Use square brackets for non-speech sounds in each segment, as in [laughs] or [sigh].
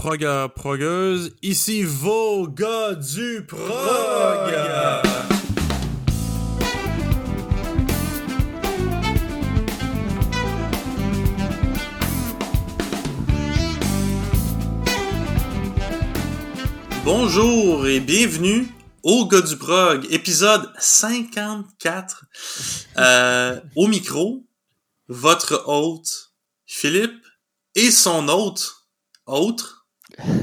Progueur, progueuse, ici vos gars du prog! Bonjour et bienvenue au gars du prog, épisode 54. Euh, au micro, votre hôte, Philippe, et son hôte, autre,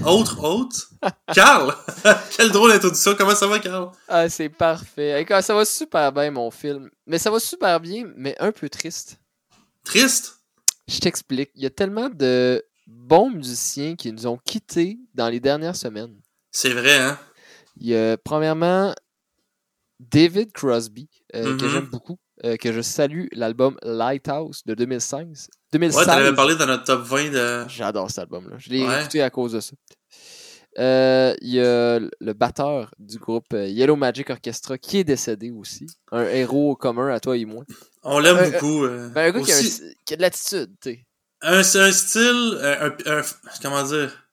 autre hôte, Carl. [laughs] Quel drôle d'introduction. Comment ça va, Carl? Ah, c'est parfait. Écoute, Ça va super bien, mon film. Mais ça va super bien, mais un peu triste. Triste? Je t'explique. Il y a tellement de bons musiciens qui nous ont quittés dans les dernières semaines. C'est vrai, hein? Il y a, premièrement, David Crosby, euh, que Mhm. j'aime beaucoup, euh, que je salue, l'album Lighthouse de 2016. 2016. Ouais, t'en avais parlé dans notre top 20 de... J'adore cet album-là. Je l'ai Ouais. écouté à cause de ça. Euh, Il y a le batteur du groupe euh, Yellow Magic Orchestra qui est décédé aussi. Un héros commun à toi et moi. On l'aime Euh, beaucoup. euh, Ben, un gars qui, a un- qui a de l'attitude, tu sais. un, style, un, comment dire,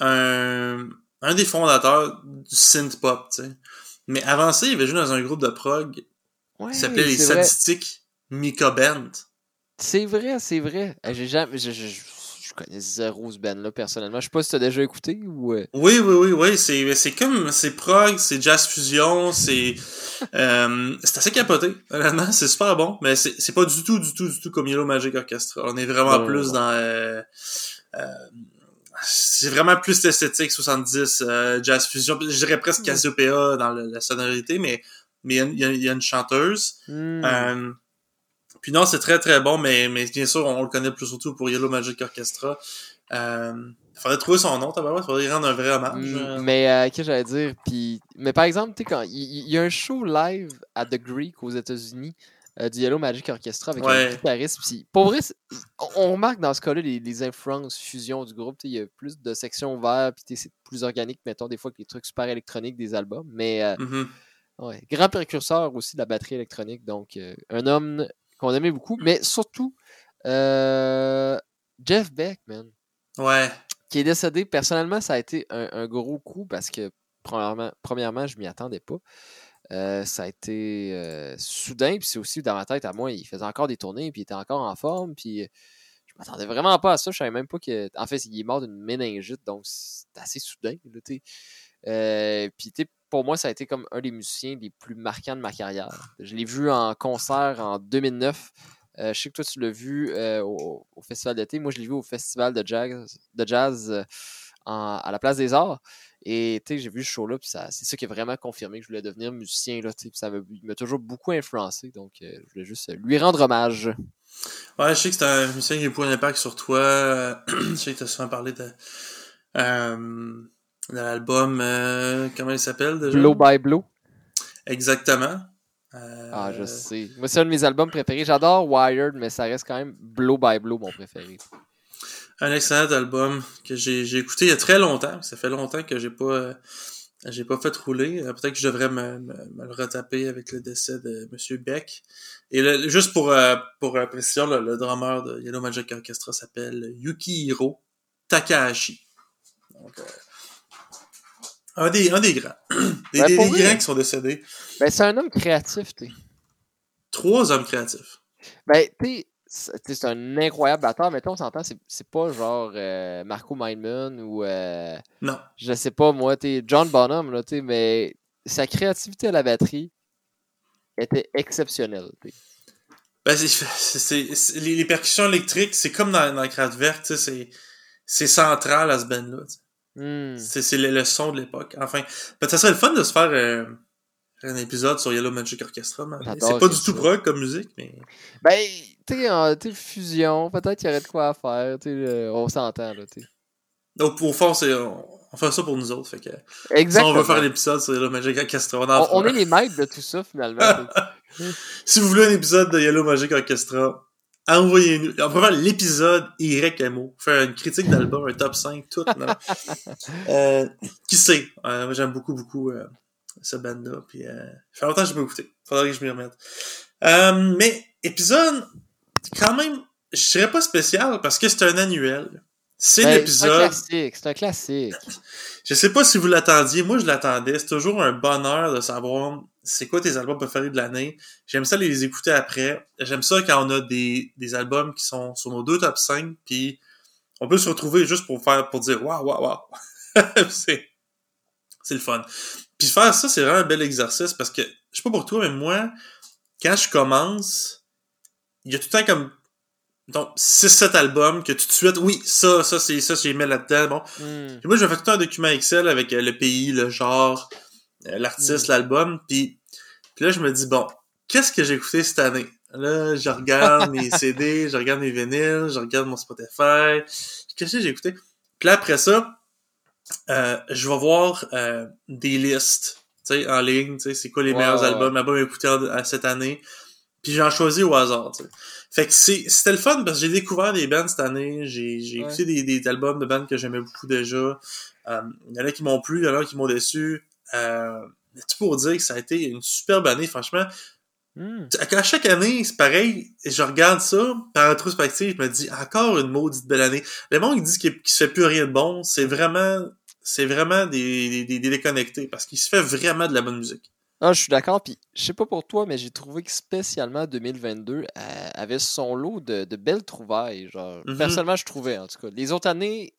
un, un des fondateurs du synth pop, tu sais. Mais avant ça, il avait joué dans un groupe de prog Ouais, s'appelait Les. Sadistiques Mika Band. C'est vrai, c'est vrai. J'ai jamais, je, je, je- je connais zéro ce band-là personnellement. Je sais pas si t'as déjà écouté ou. euh, Oui, oui, oui, oui, c'est, c'est comme, c'est prog, c'est jazz fusion, c'est, [laughs] euh, c'est assez capoté, honnêtement, c'est super bon, mais c'est, c'est pas du tout, du tout, du tout comme Yellow Magic Orchestra. On est vraiment plus dans, euh, euh, c'est vraiment plus esthétique, 70, euh, jazz fusion, je dirais presque Cassiopeia dans le- la sonorité, mais, mais il y a- y, y une chanteuse, hmm. euh, puis non, c'est très très bon, mais, mais bien sûr, on le connaît plus surtout pour Yellow Magic Orchestra. Euh, faudrait trouver son nom, tabarouette, faudrait y rendre un vrai hommage. Mm, euh. Mais euh, qu'est-ce que j'allais dire? Puis, mais par exemple, tu sais, quand il y, a un show live à The Greek aux États-Unis euh, du Yellow Magic Orchestra avec Ouais. un guitariste. Puis, pour vrai, on, on remarque dans ce cas-là les, les influences fusion du groupe. Il y a plus de sections ouvertes, puis c'est plus organique, mettons, des fois que les trucs super électroniques des albums. Mais euh, Mhm. Ouais, grand précurseur aussi de la batterie électronique. Donc, euh, un homme qu'on aimait beaucoup. Mais surtout, euh, Jeff Beck, man Ouais. qui est décédé, personnellement, ça a été un, un gros coup parce que, premièrement, premièrement je m'y attendais pas. Euh, ça a été soudain, puis c'est aussi dans ma tête à moi, il faisait encore des tournées, puis il était encore en forme, puis je m'attendais vraiment pas à ça. Je savais même pas que. En fait, il est mort d'une méningite, donc c'est assez soudain. Là, puis, pour moi, ça a été comme un des musiciens les plus marquants de ma carrière. Je l'ai vu en concert en 2009. Euh, je sais que toi, tu l'as vu euh, au, festival d'été. Moi, je l'ai vu au festival de jazz, de jazz euh, à la Place des Arts. Et tu sais, j'ai vu ce show-là, puis c'est ça qui a vraiment confirmé que je voulais devenir musicien. Là, ça m'a- toujours beaucoup influencé. Donc, je voulais juste lui rendre hommage. Ouais, je sais que c'est un musicien qui a beaucoup d'impact sur toi. [clears throat] je sais que tu as souvent parlé de, euh, de l'album, euh, comment il s'appelle déjà? Blow by Blow. Exactement. Euh, Ah, je sais. Moi, c'est un de mes albums préférés. J'adore Wired, mais ça reste quand même Blow by Blow, mon préféré. Un excellent album que j'ai écouté il y a très longtemps. Ça fait longtemps que j'ai pas euh, j'ai pas fait rouler. Euh, Peut-être que je devrais me, me- me le retaper avec le décès de Monsieur Beck. Et le- juste pour euh, pour euh, précision, le, le drummer de Yellow Magic Orchestra s'appelle Yukihiro Takahashi. Donc, euh, un des un des grands. [clears throat] Des, vrai. grands qui sont décédés. Ben, c'est un homme créatif, tu sais. Trois hommes créatifs. Ben, tu sais, c'est un incroyable batteur, mais on s'entend, c'est pas genre euh, Marco Meinman ou euh, Non. je sais pas moi, tu sais, John Bonham, là, tu sais, mais sa créativité à la batterie était exceptionnelle. tu sais. Ben, c'est, les, les percussions électriques, c'est comme dans, dans Kraftwerk, tu sais, c'est, central à ce band-là. Hmm. C'est, c'est le, le son de l'époque. Enfin, ça serait le fun de se faire euh, un épisode sur Yellow Magic Orchestra. C'est pas du tout prog comme musique, mais Ben, tu sais, fusion, peut-être qu'il y aurait de quoi à faire, euh, on s'entend, là, tu sais. au, fond, c'est, on, on fait ça pour nous autres. Fait que, si Exactement. on veut faire un épisode sur Yellow Magic Orchestra, on en on, on est les maîtres de tout ça, finalement. [laughs] Si vous voulez un épisode de Yellow Magic Orchestra, envoyez-nous. On peut faire l'épisode YMO. Faire une critique d'album, un top 5, tout. [laughs] euh, qui sait? Euh, moi, j'aime beaucoup, beaucoup euh, ce band-là. Puis, euh, ça fait longtemps que j'ai pas écouté. Faudrait que je m'y remette. Euh, mais, épisode, quand même, je dirais pas spécial parce que c'est un annuel. C'est Ben, l'épisode. C'est un classique, c'est un classique. Je sais pas si vous l'attendiez, moi je l'attendais. C'est toujours un bonheur de savoir c'est quoi tes albums préférés de l'année. J'aime ça les écouter après. J'aime ça quand on a des, des albums qui sont sur nos deux top 5, puis on peut se retrouver juste pour faire pour dire waouh waouh waouh. [laughs] c'est c'est le fun. Puis faire ça, c'est vraiment un bel exercice parce que je sais pas pour toi, mais moi, quand je commence, il y a tout le temps comme donc 6-7 albums que tout de suite, oui, ça, ça, c'est ça, j'ai mis là-dedans. Bon, Hmm. puis moi, je vais faire tout un document Excel avec euh, le pays, le genre, euh, l'artiste, Mm. l'album. Puis, puis là, je me dis, bon, qu'est-ce que j'ai écouté cette année? Là, je regarde mes [laughs] CD, je regarde mes vinyles, je regarde mon Spotify. Qu'est-ce que j'ai écouté? Puis là, après ça, euh, je vais voir euh, des listes, tu sais, en ligne, tu sais, c'est quoi les meilleurs albums, albums écoutés à cette année. Puis j'en choisis au hasard, tu sais. Fait que c'est, c'était le fun parce que j'ai découvert des bands cette année. J'ai, j'ai Ouais. écouté des, des albums de bands que j'aimais beaucoup déjà. Euh, Il y en a qui m'ont plu, il y en a qui m'ont déçu. Euh, tout pour dire que ça a été une superbe année, franchement. Hmm. À chaque année, c'est pareil, je regarde ça, par rétrospective, je me dis, encore une maudite belle année. Le monde qui dit qu'il qu'il se fait plus rien de bon, c'est vraiment, c'est vraiment des, des, des- des déconnectés, parce qu'il se fait vraiment de la bonne musique. Ah, je suis d'accord, puis je sais pas pour toi, mais j'ai trouvé que spécialement 2022 euh, avait son lot de, de belles trouvailles. Genre, Mhm. personnellement, je trouvais, en tout cas. Les autres années,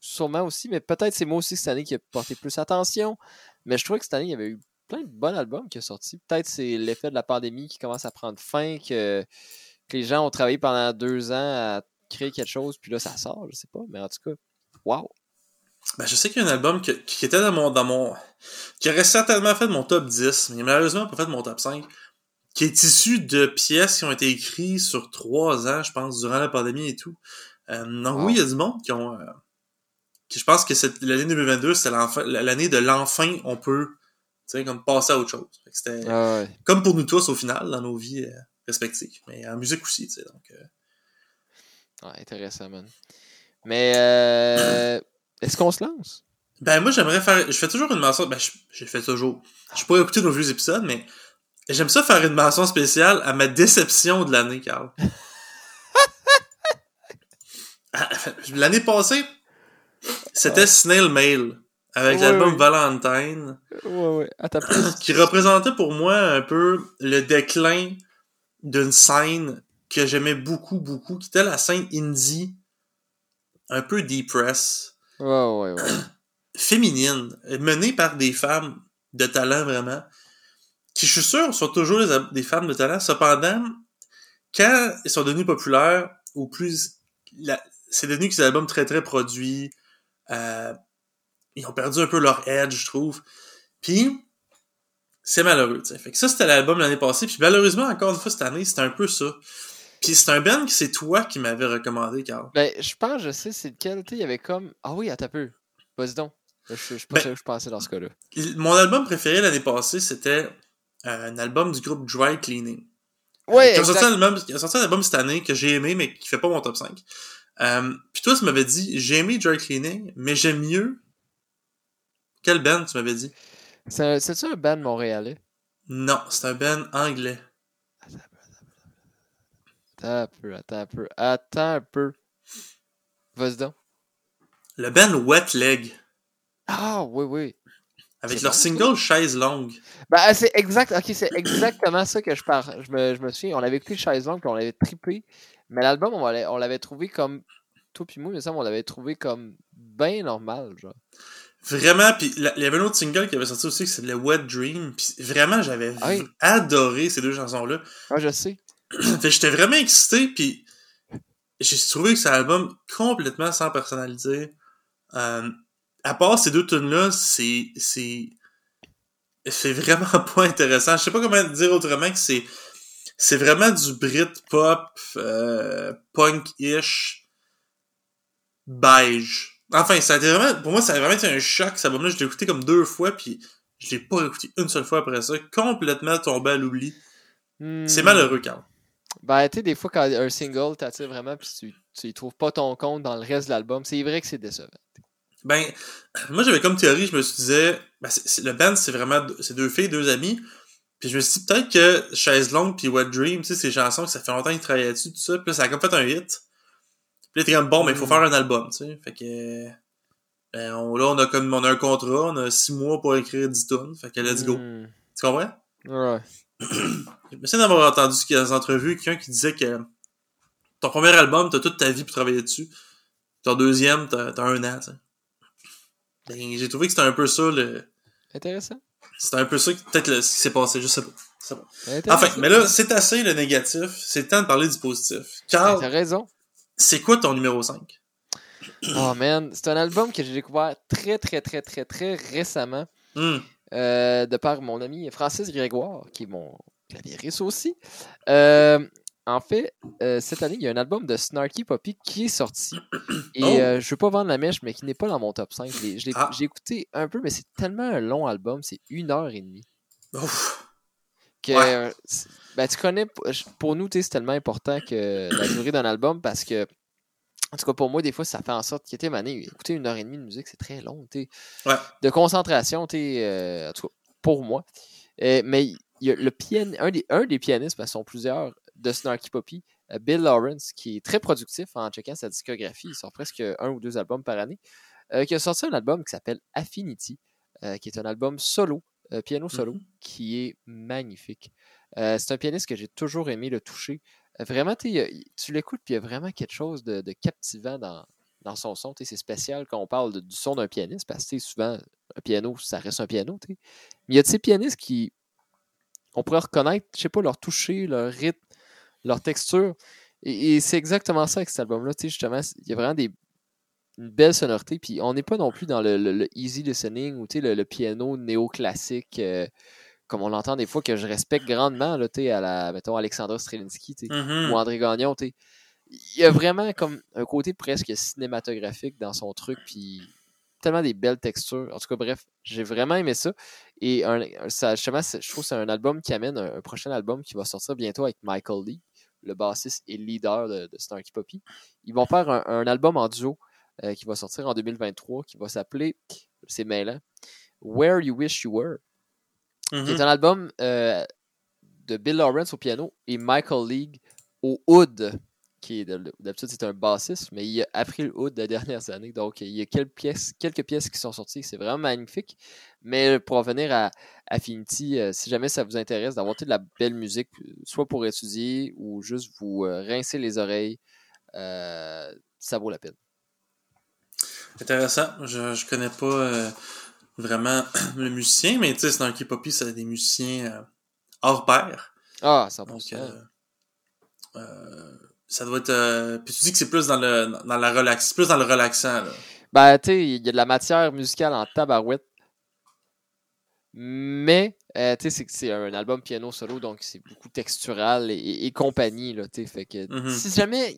sûrement aussi, mais peut-être c'est moi aussi cette année qui a porté plus attention. Mais je trouvais que cette année, il y avait eu plein de bons albums qui sont sortis. Peut-être c'est l'effet de la pandémie qui commence à prendre fin, que, que les gens ont travaillé pendant deux ans à créer quelque chose, puis là, ça sort, je sais pas. Mais en tout cas, waouh! Ben, je sais qu'il y a un album que- qui était dans mon, dans mon, qui aurait certainement fait mon top 10, mais malheureusement pas fait mon top 5, qui est issu de pièces qui ont été écrites sur trois ans, je pense, durant la pandémie et tout. Euh, Wow. oui, il y a du monde qui ont, euh, qui je pense que cette, l'année 2022, c'était l'enfin- l'année de l'enfin, on peut, tu sais, comme passer à autre chose. C'était Ah ouais. comme pour nous tous au final, dans nos vies euh, respectives. Mais en musique aussi, tu sais, donc. euh, Ouais, intéressant, man. Mais euh, est-ce qu'on se lance? Ben moi j'aimerais faire. Je fais toujours une mention. Ben je- fait toujours. Je pourrais écouter nos vieux épisodes, mais j'aime ça faire une mention spéciale à ma déception de l'année, Carl. [laughs] Ah, [laughs] l'année passée, c'était Snail Mail avec l'album. Valentine, qui représentait pour moi un peu le déclin d'une scène que j'aimais beaucoup, beaucoup, qui était la scène indie, un peu depress. Ouais, ouais, ouais. [clears throat] féminine, menée par des femmes de talent vraiment, qui je suis sûr sont toujours des, femmes de talent. Cependant, quand ils sont devenus populaires, ou plus, c'est devenu des albums très très produits, euh, ils ont perdu un peu leur edge, je trouve. Puis, c'est malheureux. Fait que ça, c'était l'album l'année passée, puis malheureusement, encore une fois, cette année, c'était un peu ça. Puis c'est un band que c'est toi qui m'avais recommandé, Carl. Ben, je pense, je sais, c'est lequel. Il y avait comme. Ah oui, attends un peu. Vas-y donc. Je, je, pas Ben- ça que je pensais dans ce cas-là. Mon album préféré l'année passée, c'était euh, un album du groupe Dry Cleaning. Ouais, Ils ont sorti un album, sorti un album cette année que j'ai aimé, mais qui fait pas mon top 5. Euh, puis toi, tu m'avais dit, j'ai aimé Dry Cleaning, mais j'aime mieux... Quelle band, tu m'avais dit? C'est-tu un band montréalais? Non, c'est un band anglais. Attends un peu, attends un peu. Attends un peu. Vas-y donc. Le band Wet Leg, Ah, oui, oui. avec C'est leur bon, ça? single Chaise Longue. Ben, c'est exact. Ok, c'est exactement ça que je parle. Je me, je me souviens, on avait écouté Chaise Longue puis on l'avait trippé. Mais l'album, on l'avait- on l'avait trouvé comme. Toi puis moi, il me semble, on l'avait trouvé comme bien normal, genre. Vraiment, puis il y avait un autre single qui avait sorti aussi, qui s'appelait Wet Dream. Puis vraiment, j'avais Ah oui. adoré ces deux chansons-là. Ah, je sais. [clears throat] j'étais vraiment excité, puis j'ai trouvé que c'est un album complètement sans personnalité. Euh, à part ces deux tunes là c'est c'est c'est vraiment [laughs] pas intéressant. Je sais pas comment dire autrement que c'est c'est vraiment du Brit pop euh, punk-ish beige. Enfin, ça a été vraiment pour moi ça a vraiment été un choc cet album là, je l'ai écouté comme deux fois puis je l'ai pas écouté une seule fois après ça, complètement tombé à l'oubli. C'est Hmm. malheureux quand Ben, tu sais, des fois, quand un single t'attire vraiment, puis tu, tu y trouves pas ton compte dans le reste de l'album, c'est vrai que c'est décevant. Ben, moi j'avais comme théorie, je me suis disais, ben, le band c'est vraiment deux- c'est deux filles, deux amis. Puis je me suis dit peut-être que Chaise Longue puis Wet Dream, tu sais, ces chansons que ça fait longtemps qu'ils travaillaient dessus, tout ça, puis là ça a comme fait un hit. Puis là, t'es comme, bon, mais il faut Mm. faire un album, tu sais. Fait que, ben, on, là, on a comme, on a un contrat, on a six mois pour écrire 10 tonnes. Fait que let's go. Hmm. Tu comprends? Ouais. Je me souviens d'avoir entendu ce qu'il y a dans les entrevues, quelqu'un qui disait que ton premier album, t'as toute ta vie pour travailler dessus. Ton deuxième, t'as, t'as un an. Ben, j'ai trouvé que c'était un peu ça, le, Intéressant. c'était un peu ça, peut-être le- ce qui s'est passé, je sais pas. Pas. Enfin, mais là, c'est assez le négatif. C'est le temps de parler du positif. Carl, T'as raison. c'est quoi ton numéro 5? Oh man, c'est un album que j'ai découvert très très très très très récemment Hmm. Euh, de par mon ami Francis Grégoire, qui est mon clavieriste aussi. Euh, en fait, euh, cette année, il y a un album de Snarky Poppy qui est sorti. Et Oh. je veux pas vendre la mèche, mais qui n'est pas dans mon top 5. Je l'ai- je l'ai- Ah. J'ai écouté un peu, mais c'est tellement un long album, c'est une heure et demie. Ouf. Que, Ouais. ben, tu connais, pour nous, c'est tellement important que la durée d'un album parce que, en tout cas, pour moi, des fois, ça fait en sorte que, mané, écouter une heure et demie de musique, c'est très long. Ouais. De concentration, tu sais, euh, en tout cas, pour moi. Euh, mais il y a le pian... un, des, un des pianistes, parce sont plusieurs, de Snarky Poppy, euh, Bill Lawrence, qui est très productif en checkant sa discographie. Il sort presque un ou deux albums par année. euh, qui a sorti un album qui s'appelle Affinity, qui est un album solo, piano solo, Mhm. qui est magnifique. C'est un pianiste que j'ai toujours aimé le toucher. Vraiment, tu l'écoutes, puis il y a vraiment quelque chose de, captivant dans, dans son son. C'est spécial quand on parle du son d'un pianiste, parce que souvent, un piano, ça reste un piano. tu sais. Mais il y a ces pianistes qui, on pourrait reconnaître, je sais pas, leur toucher, leur rythme, leur texture. Et, c'est exactement ça avec cet album-là. Justement, il y a vraiment des, une belle sonorité. Puis on n'est pas non plus dans le, le- easy listening ou le, le piano néoclassique, euh, comme on l'entend des fois, que je respecte grandement, là, à la, mettons, Alexandra Strelinski Mhm. ou André Gagnon. tu. Il y a vraiment comme un côté presque cinématographique dans son truc. Puis tellement des belles textures. En tout cas, bref, j'ai vraiment aimé ça. Et un, ça, justement, je trouve que c'est un album qui amène un, un prochain album qui va sortir bientôt avec Michael Lee, le bassiste et leader de, de Snarky Poppy. Ils vont faire un, un album en duo euh, qui va sortir en 2023 qui va s'appeler, c'est mêlant, Where You Wish You Were. Mhm. C'est un album euh, de Bill Lawrence au piano et Michael League au oud, qui est de- d'habitude c'est un bassiste, mais il a appris le oud des dernières années. Donc il y a quelques pièces, quelques pièces qui sont sorties, c'est vraiment magnifique. Mais pour revenir à Affinity, euh, si jamais ça vous intéresse d'avoir de la belle musique, soit pour étudier ou juste vous euh, rincer les oreilles, euh, ça vaut la peine. Intéressant. Je, je connais pas euh, vraiment [clears throat] le musicien, mais tu sais, Snarky Poppy, c'est des musiciens euh, hors pair. Ah, 100%. Donc, euh, euh, ça doit être. puis tu dis que c'est plus dans le dans la relax, plus dans le relaxant là. Ben, tu sais, il y a de la matière musicale en tabarouette. Mais, euh, tu sais, c'est c'est un album piano solo, donc c'est beaucoup textural et, compagnie, là, tu sais. Fait que Mhm. si jamais.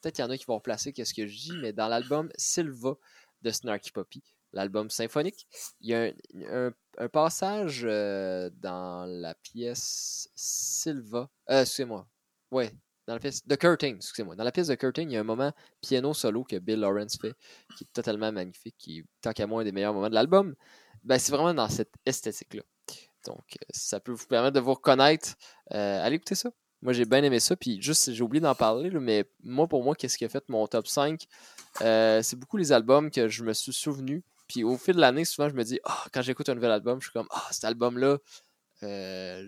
Peut-être qu'il y en a qui vont replacer qu'est-ce que je dis, mais dans l'album Silva de Snarky Poppy, l'album symphonique, il y a un, passage euh, dans la pièce Silva. Euh, excusez-moi. Ouais, dans la pièce The Curtain, excusez-moi. Dans la pièce de Curtain, il y a un moment piano solo que Bill Lawrence fait, qui est totalement magnifique, qui est tant qu'à moi un des meilleurs moments de l'album. Ben, c'est vraiment dans cette esthétique-là. Donc, euh, ça peut vous permettre de vous reconnaître. Allez écouter ça. Moi, j'ai bien aimé ça. Puis, juste, j'ai oublié d'en parler, mais moi, pour moi, qu'est-ce qui a fait mon top 5 Euh, C'est beaucoup les albums que je me suis souvenu. Puis, au fil de l'année, souvent, je me dis, ah, quand j'écoute un nouvel album, je suis comme, ah, cet album-là, euh,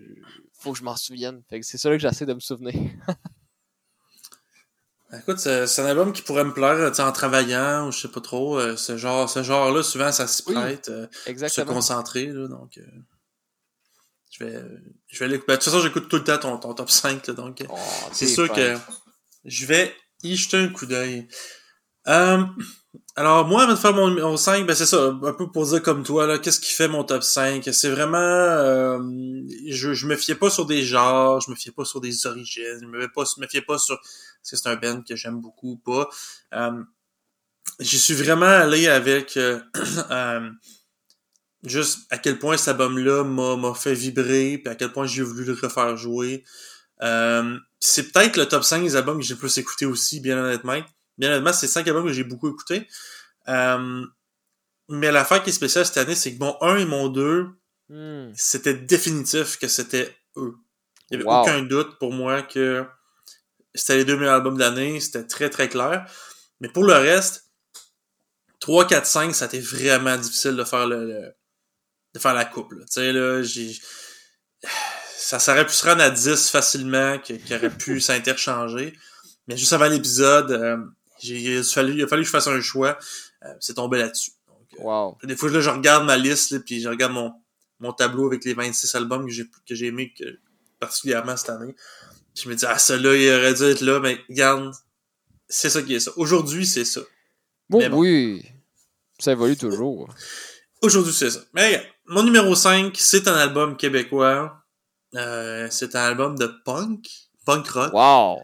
faut que je m'en souvienne. Fait que c'est ça que j'essaie de me souvenir. Écoute, c'est un album qui pourrait me plaire en travaillant ou je sais pas trop. euh, ce genre, ce genre-là, souvent, ça s'y Oui, prête. euh, se Exactement. concentrer, là, donc... euh, je vais, je vais l'écouter. Ben, de toute façon, j'écoute tout le temps ton, ton top 5, là, donc... Oh, c'est sûr que je vais y jeter un coup d'œil. Alors, moi, avant de faire mon numéro 5, ben c'est ça, un peu pour dire comme toi, là, qu'est-ce qui fait mon top 5? C'est vraiment... euh, je, je me fiais pas sur des genres, je me fiais pas sur des origines, je me pas, me fiais pas sur... Est-ce que c'est un band que j'aime beaucoup ou pas? Euh, J'y suis vraiment allé avec... euh, [clears throat] euh, juste à quel point cet album-là m'a fait vibrer, puis à quel point j'ai voulu le refaire jouer. Euh, c'est peut-être le top 5 des albums que j'ai plus écouté aussi, bien honnêtement. Bien honnêtement, c'est 5 albums que j'ai beaucoup écouté. Euh, mais l'affaire qui est spéciale cette année, c'est que mon 1 et mon 2, Hmm. c'était définitif que c'était eux. Il n'y avait Wow. aucun doute pour moi que c'était les deux meilleurs albums de l'année, c'était très très clair. Mais pour le reste, 3, 4, 5, ça a été vraiment difficile de faire le, de faire la coupe. Tu sais, là, j'ai. Ça, aurait pu se rendre à 10 facilement, qui, aurait pu [laughs] s'interchanger. Mais juste avant l'épisode, euh, il, a fallu, il a fallu que je fasse un choix. Euh, c'est tombé là-dessus. Euh, wow. Des fois, là, je regarde ma liste, là, puis je regarde mon, mon tableau avec les 26 albums que j'ai que j'ai aimé que, particulièrement cette année. je me dis, ah, ça là, il aurait dû être là, mais regarde, c'est ça qui est ça. Aujourd'hui, c'est ça. Bon, oui. Ça évolue toujours. Aujourd'hui, c'est ça. Mais regarde, mon numéro 5, c'est un album québécois. Euh, c'est un album de punk, punk rock. Wow!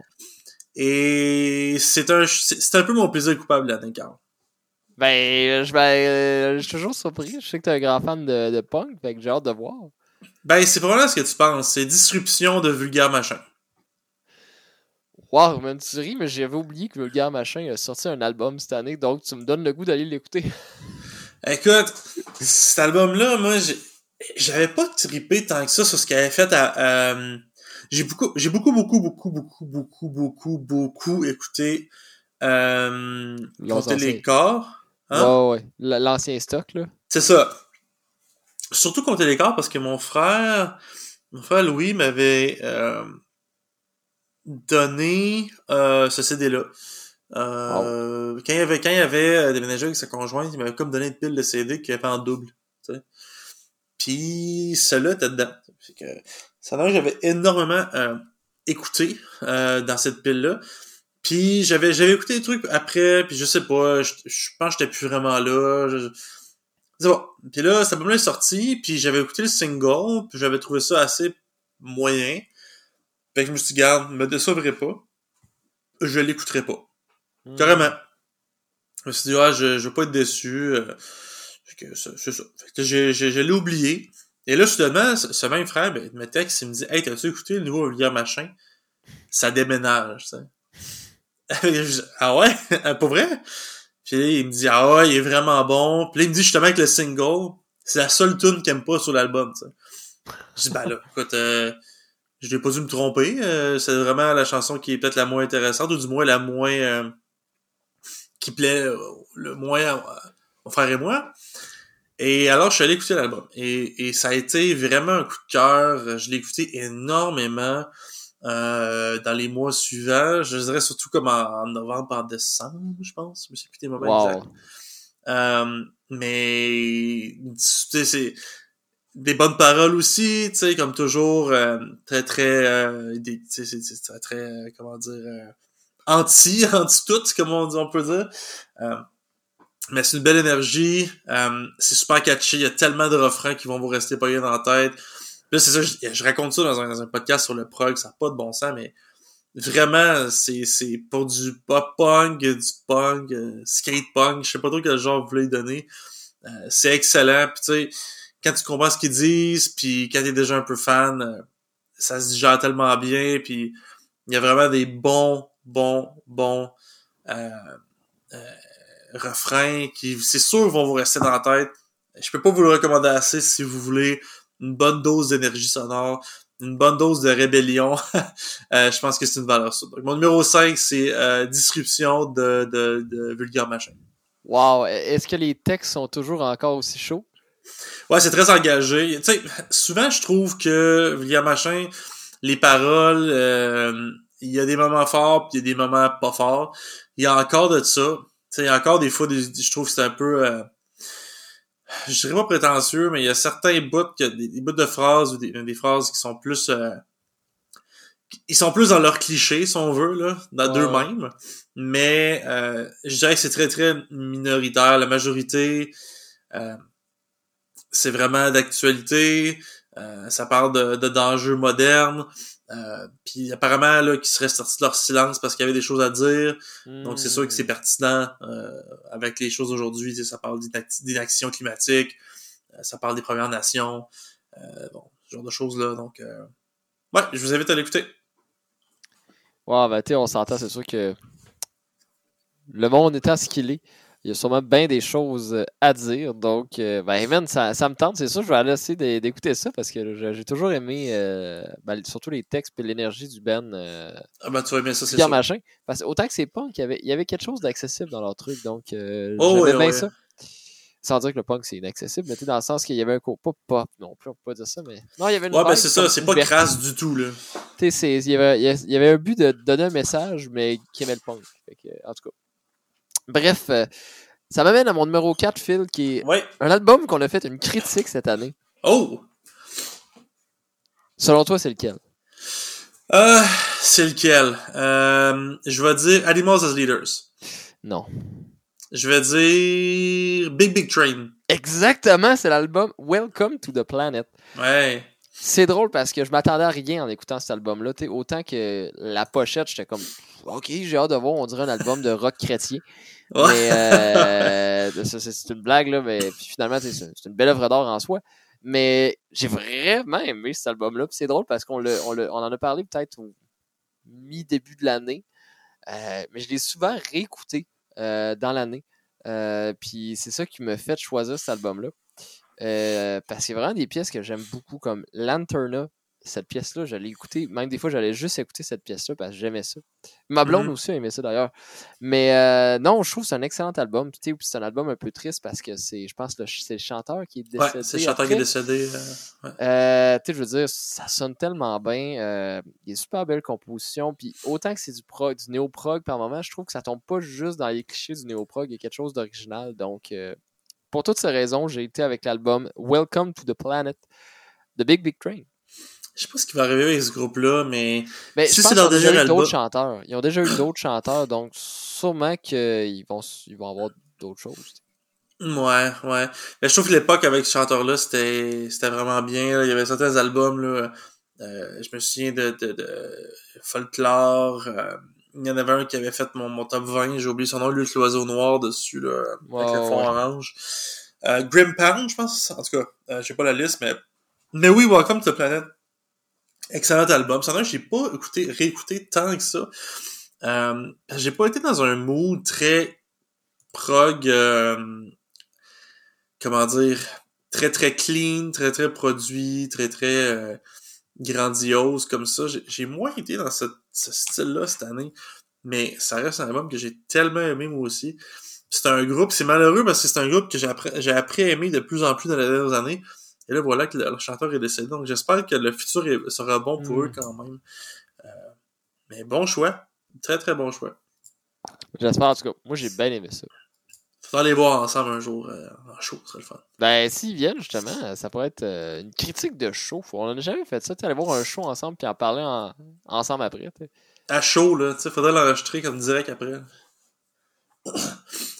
Et c'est un, c'est un peu mon plaisir coupable l'année, Carl. Ben, je, ben, je suis toujours surpris. Je sais que t'es un grand fan de, de punk, fait que j'ai hâte de voir. Ben, c'est probablement ce que tu penses. C'est Disruption de Vulgaire Machin. Wow, man, tu ris, mais j'avais oublié que Vulgaire Machin a sorti un album cette année, donc tu me donnes le goût d'aller l'écouter. [laughs] Écoute, cet album-là, moi, j'avais pas trippé tant que ça sur ce qu'il avait fait à. J'ai beaucoup, j'ai beaucoup, beaucoup, beaucoup, beaucoup, beaucoup, beaucoup, beaucoup écouté euh, Compter les corps. Hein? Ouais, ouais. L'ancien stock, là. C'est ça. Surtout Compter les corps parce que mon frère, mon frère Louis m'avait euh, donné euh, ce CD-là. Euh, quand il avait, quand il avait euh, déménagé avec sa conjointe, il m'avait comme donné une pile de CD qu'il avait en double. sais. Puis celui-là était dedans. Fait que, ça que j'avais énormément euh, écouté euh, dans cette pile-là. Puis j'avais j'avais écouté des trucs après, puis je sais pas, je, pense que j'étais plus vraiment là. C'est bon. Puis là, ça album-là est sorti, puis j'avais écouté le single, puis j'avais trouvé ça assez moyen. Fait que je me suis dit, garde, me décevrai pas. Je l'écouterai pas. Hmm. Carrément. Je me suis dit, ah, je, je veux pas être déçu. Euh, c'est ça. Fait que je, je, je l'ai oublié. Et là, soudainement, ce même frère, ben, me texte, il me dit, hey, t'as-tu écouté le nouveau Olivier Machin? Ça déménage, tu sais. [laughs] ah ouais? [laughs] Pas vrai? Puis il me dit, ah ouais, il est vraiment bon. Puis là, il me dit justement que le single, c'est la seule tune qu'il aime pas sur l'album, tu sais. Je dis, ben là, écoute, euh, je n'ai pas dû me tromper. Euh, c'est vraiment la chanson qui est peut-être la moins intéressante, ou du moins la moins... Euh, qui plaît euh, le moins à mon frère et moi. Et alors, je suis allé écouter l'album. Et, et ça a été vraiment un coup de cœur. Je l'ai écouté énormément euh, dans les mois suivants. Je dirais surtout comme en, novembre, en décembre, je pense. Je me suis écouté moment exact. Euh, mais c'est des bonnes paroles aussi, tu sais, comme toujours, euh, très très, euh, des, très, très, comment dire, euh, anti, [laughs] anti tout, comme on, on peut dire. Euh, mais c'est une belle énergie. Euh, c'est super catchy. Il y a tellement de refrains qui vont vous rester pas dans la tête. Là, c'est ça, je, raconte ça dans un, dans un podcast sur le prog, ça n'a pas de bon sens, mais vraiment, c'est, c'est pour du pop-punk, du punk, euh, skate-punk, je sais pas trop quel genre vous voulez donner. Euh, c'est excellent. Puis tu sais, quand tu comprends ce qu'ils disent, puis quand t'es déjà un peu fan, ça se digère tellement bien, puis il y a vraiment des bons, bons, bons euh, refrains qui, c'est sûr, vont vous rester dans la tête. Je peux pas vous le recommander assez si vous voulez une bonne dose d'énergie sonore, une bonne dose de rébellion. [laughs] euh, je pense que c'est une valeur sûre. Donc, mon numéro 5, c'est euh, Disruption de, de, Machin. Wow! Est-ce que les textes sont toujours encore aussi chauds? Ouais, c'est très engagé. Tu sais, souvent, je trouve que Vulgar Machin, les paroles, euh, il y a des moments forts, puis il y a des moments pas forts. Il y a encore de ça sais, encore des fois, je trouve que c'est un peu... Euh, je dirais pas prétentieux, mais il y a certains bouts, des, des bouts de phrases ou des, des phrases qui sont plus... Euh, ils sont plus dans leur cliché, si on veut, là, dans d'eux-mêmes. Mais euh, je dirais que c'est très, très minoritaire. La majorité, euh, c'est vraiment d'actualité. ça parle de, de d'enjeux modernes. Euh, puis apparemment là, qu'ils seraient sortis de leur silence parce qu'il y avait des choses à dire. Donc c'est sûr que c'est hmm. pertinent euh, avec les choses aujourd'hui. Ça parle d'inaction climatique, euh, ça parle des Premières Nations, bon, ce genre de choses-là. Donc ouais, je vous invite à l'écouter. Ouais, ben tu on s'entend, c'est sûr que le monde étant ce qu'il est, il y a sûrement bien des choses à dire. Donc, euh, ben, man, ça, ça me tente. C'est sûr, je vais aller essayer d'écouter ça parce que j'ai toujours aimé, euh, ben, surtout les textes et l'énergie du Ben. Euh, ah, ben, tu vas bien ça, c'est sûr. machin. Parce autant que c'est punk, il y avait, il y avait quelque chose d'accessible dans leur truc. Donc, oh, j'aimais bien ça. Sans dire que le punk c'est inaccessible, mais dans le sens qu'il y avait un coup pas pop non plus, on peut pas dire ça, mais. Non, il y avait une Ouais, ben c'est ça, c'est pas crasse du tout, là. Tu sais, il y avait, il y avait un but de donner un message, mais qui aimait le punk. en tout cas. Bref, euh, ça m'amène à mon numéro 4, Phil, qui est un album qu'on a fait une critique cette année. Oh! Selon toi, c'est lequel? Euh, c'est lequel? Euh, je vais dire Animals as Leaders. Non. Je vais dire Big Big Train. Exactement, c'est l'album Welcome to the Planet. Ouais. C'est drôle parce que je m'attendais à rien en écoutant cet album-là. Autant que la pochette, j'étais comme OK, j'ai hâte de voir, on dirait un album de rock chrétien. Mais euh, [laughs] c'est une blague, là, mais finalement, c'est une belle œuvre d'art en soi. Mais j'ai vraiment aimé cet album-là. C'est drôle parce qu'on on, on en a parlé peut-être au mi-début de l'année. Euh, mais je l'ai souvent réécouté euh, dans l'année. Euh, puis c'est ça qui me fait choisir cet album-là. Parce qu'il y a vraiment des pièces que j'aime beaucoup, comme Lanterna. Cette pièce-là, j'allais écouter. Même des fois, j'allais juste écouter cette pièce-là parce que j'aimais ça. Ma blonde mm-hmm. aussi aimait ça d'ailleurs. Mais euh, non, je trouve que c'est un excellent album. c'est un album un peu triste parce que c'est, je pense, c'est le chanteur qui est décédé. Ouais, c'est le chanteur qui est décédé. Euh, tu sais, je veux dire, ça sonne tellement bien. il est super belle composition. Puis autant que c'est du prog, du néo-prog par moment, je trouve que ça tombe pas juste dans les clichés du néo-prog. Il y a quelque chose d'original. Donc, pour toutes ces raisons, j'ai été avec l'album Welcome to the Planet de Big Big Train. Je sais pas ce qui va arriver avec ce groupe-là, mais, mais si c'est leur déjà d'autres chanteurs. Ils ont déjà eu d'autres chanteurs, donc sûrement qu'ils vont, ils vont avoir d'autres choses. Ouais, ouais. Mais je trouve que l'époque avec ce chanteur-là, c'était, vraiment bien. Il y avait certains albums, là. Euh, je me souviens de, de, de Folklore. Euh, il y en avait un qui avait fait mon, mon top 20, j'ai oublié son nom, lui, l'oiseau noir dessus, là, avec le fond orange. Euh, Grim Pound, je pense. En tout cas, j'ai pas la liste, mais. Mais oui, Welcome to the Planet. Excellent album. C'est un j'ai pas écouté, réécouté tant que ça. Euh, j'ai pas été dans un mood très prog, euh, comment dire, très très clean, très très produit, très très euh, grandiose comme ça. J'ai moins été dans ce, style-là cette année, mais ça reste un album que j'ai tellement aimé moi aussi. C'est un groupe, c'est malheureux parce que c'est un groupe que j'ai appris, appris, à aimer de plus en plus dans les dernières années. Et là, voilà que le, chanteur est décédé. Donc, j'espère que le futur sera bon pour eux hmm. quand même. Euh, mais bon choix. Très, très bon choix. J'espère, en tout cas. Moi, j'ai bien aimé ça. Faudra les voir ensemble un jour euh, en show, ce serait le fun. Ben, s'ils viennent, justement, ça pourrait être euh, une critique de show. On n'a jamais fait ça, tu aller voir un show ensemble puis en parler ensemble après. À chaud, là, tu sais, faudrait l'enregistrer comme direct après. [coughs]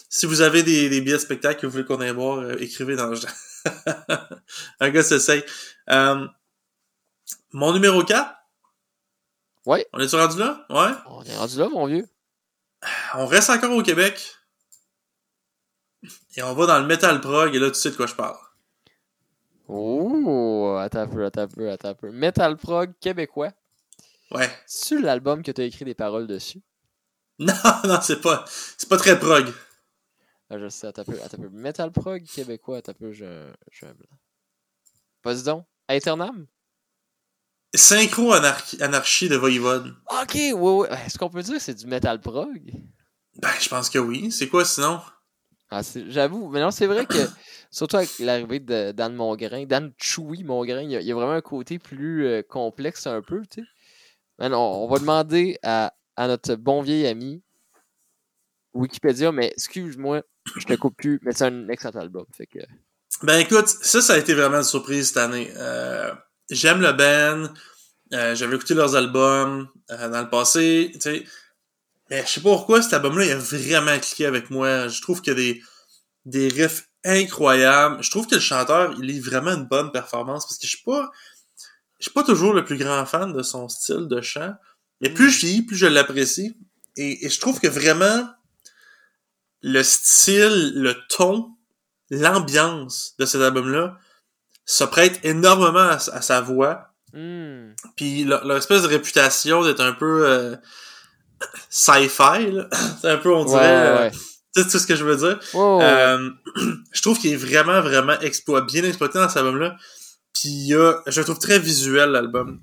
si vous avez des, des billets de spectacle que vous voulez qu'on aille voir, euh, écrivez dans le [laughs] Un gars s'essaye. mon numéro 4? Ouais. On est-tu rendu là? Ouais. On est rendu là, mon vieux. On reste encore au Québec. Et on va dans le metal prog, et là, tu sais de quoi je parle. Oh, attends un peu, attends un peu, attends un peu. Metal prog québécois. Ouais. C'est l'album que tu as écrit des paroles dessus? [laughs] Non, non, c'est pas, c'est pas très prog. Ah, je sais, attends un peu, attends un peu. Metal prog québécois, attends un peu, je, je... Vas-y donc? Aeternam? Synchro anarchie de Voivode. Ok, ouais, ouais. Est-ce qu'on peut dire que c'est du metal prog? Ben, je pense que oui. C'est quoi sinon? Ah, J'avoue, mais non, c'est vrai que, [coughs] surtout avec l'arrivée de Dan Mongrain, Dan Chewy Mongrain, il y, a, vraiment un côté plus euh, complexe un peu, tu sais. on va demander à, à, notre bon vieil ami Wikipédia, mais excuse-moi, je te coupe plus, mais c'est un excellent album, fait que... Ben écoute, ça, ça a été vraiment une surprise cette année. Euh, J'aime le band, euh, j'avais écouté leurs albums euh, dans le passé, tu sais mais je sais pas pourquoi cet album-là, il a vraiment cliqué avec moi. Je trouve qu'il y a des, des riffs incroyables. Je trouve que le chanteur, il est vraiment une bonne performance parce que je suis pas, je suis pas toujours le plus grand fan de son style de chant. Mais plus mm. je vis, plus je l'apprécie. Et, je trouve que vraiment, le style, le ton, l'ambiance de cet album-là se prête énormément à, sa voix. Mm. Puis leur, espèce de réputation d'être un peu... Euh, sci-fi, [coughs] C'est un peu, on dirait, euh, Tu sais tout ce que je veux dire? Oh, ouais. Euh, [clears throat] je trouve qu'il est vraiment, vraiment exploit, bien exploité dans cet album-là. Puis a, je le trouve très visuel, l'album.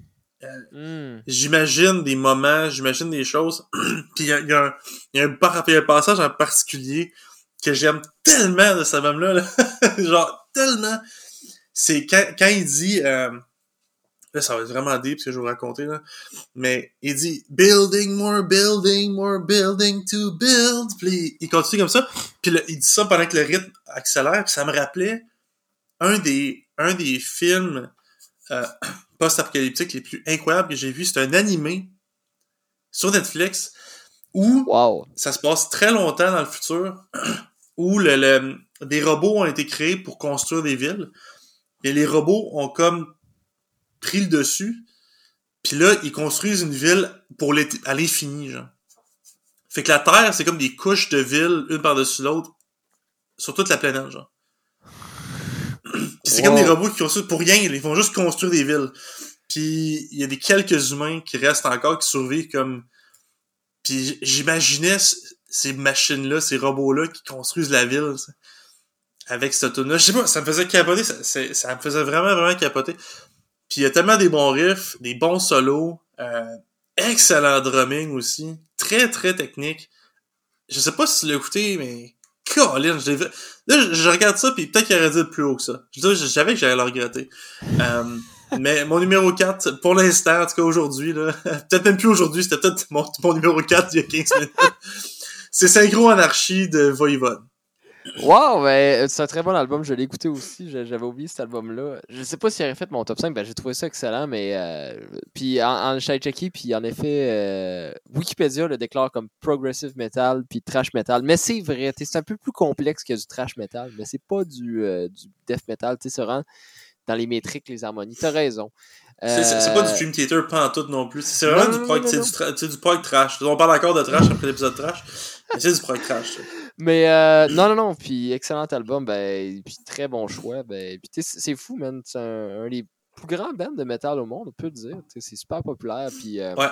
Hmm. J'imagine des moments, j'imagine des choses. [clears throat] Puis il y a, y y a y a un passage en particulier que j'aime tellement de cet album-là. là. [laughs] Genre, tellement. C'est quand, quand il dit... euh, là, ça va être vraiment deep ce que je vais vous raconter. Là. Mais il dit « Building, more building, more building to build. » Puis il continue comme ça. Puis le- il dit ça pendant que le rythme accélère. Ça me rappelait un des, un des films euh, [clears throat] post-apocalyptiques les plus incroyables que j'ai vu. C'est un animé sur Netflix où Wow. ça se passe très longtemps dans le futur, [clears throat] où le, le- des robots ont été créés pour construire des villes. Et les robots ont comme pris le dessus. Puis là, ils construisent une ville pour à l'infini, genre. Fait que la Terre, c'est comme des couches de villes, une par-dessus l'autre, sur toute la planète, genre. Puis c'est Wow. comme des robots qui construisent pour rien, ils font juste construire des villes. Puis il y a des quelques humains qui restent encore, qui survivent comme... Puis j'imaginais ces machines-là, ces robots-là qui construisent la ville, ça, avec cette tune là Je sais pas, ça me faisait capoter, ça me faisait vraiment, vraiment capoter. Puis il y a tellement des bons riffs, des bons solos, euh, excellent drumming aussi, très, très technique. Je sais pas si tu l'as écouté, mais... Colin, je Là, regarde ça, puis peut-être qu'il aurait dû être plus haut que ça. Je savais que j'allais le regretter. Euh, [laughs] mais mon numéro 4, pour l'instant, en tout cas aujourd'hui, là, [laughs] peut-être même plus aujourd'hui, c'était peut-être mon, mon numéro 4 il y a 15 minutes. [laughs] C'est Synchro Anarchie de Voivode. Wow, ben, c'est un très bon album. Je l'ai écouté aussi. J'avais oublié cet album-là. Je sais pas s'il aurait fait mon top 5. Ben, j'ai trouvé ça excellent, mais. euh, puis, en, en checker, puis en effet, euh, Wikipédia le déclare comme progressive metal, puis trash metal. Mais c'est vrai, c'est un peu plus complexe que du trash metal, mais c'est pas du, euh, du death metal. Tu sais, dans les métriques, les harmonies. T'as raison. C'est pas du Dream Theater pantoute non plus. C'est vraiment non, du prog, c'est du, tra- c'est du prog trash. On parle encore de trash après l'épisode trash. Du prog trash. ça. Mais euh, non, non, non. Puis excellent album. Ben, puis très bon choix. Ben, puis c'est fou, man. C'est un, un des plus grands bands de métal au monde, on peut le dire. C'est super populaire. Puis euh, Ouais.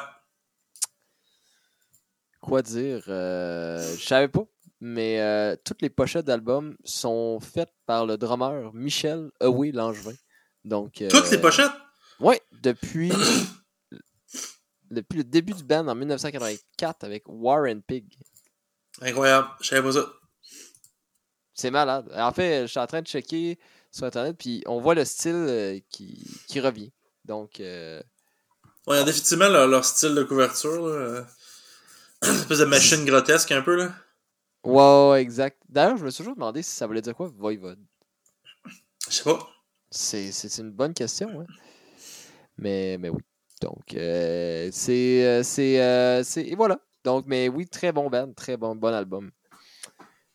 quoi dire euh, Je savais pas. Mais euh, toutes les pochettes d'albums sont faites par le drummer Michel Away Langevin. Donc, Toutes les pochettes? Ouais, depuis, [coughs] depuis le début du band en 1984 avec Warren Pig. Incroyable. Je savais pas ça. C'est malade. En fait, je suis en train de checker sur Internet, puis on voit le style euh, qui, qui revient. Donc, euh, Ouais, définitivement leur, leur style de couverture. Là. euh, [clears throat] Une espèce de machine grotesque un peu. là. ouais, ouais, exact. D'ailleurs, je me suis toujours demandé si ça voulait dire quoi, Voivode. Je sais pas. C'est c'est une bonne question, hein. Mais, mais oui. Donc, euh, c'est. euh, c'est euh, c'est- et voilà. Donc, mais oui, très bon band, très bon, bon album.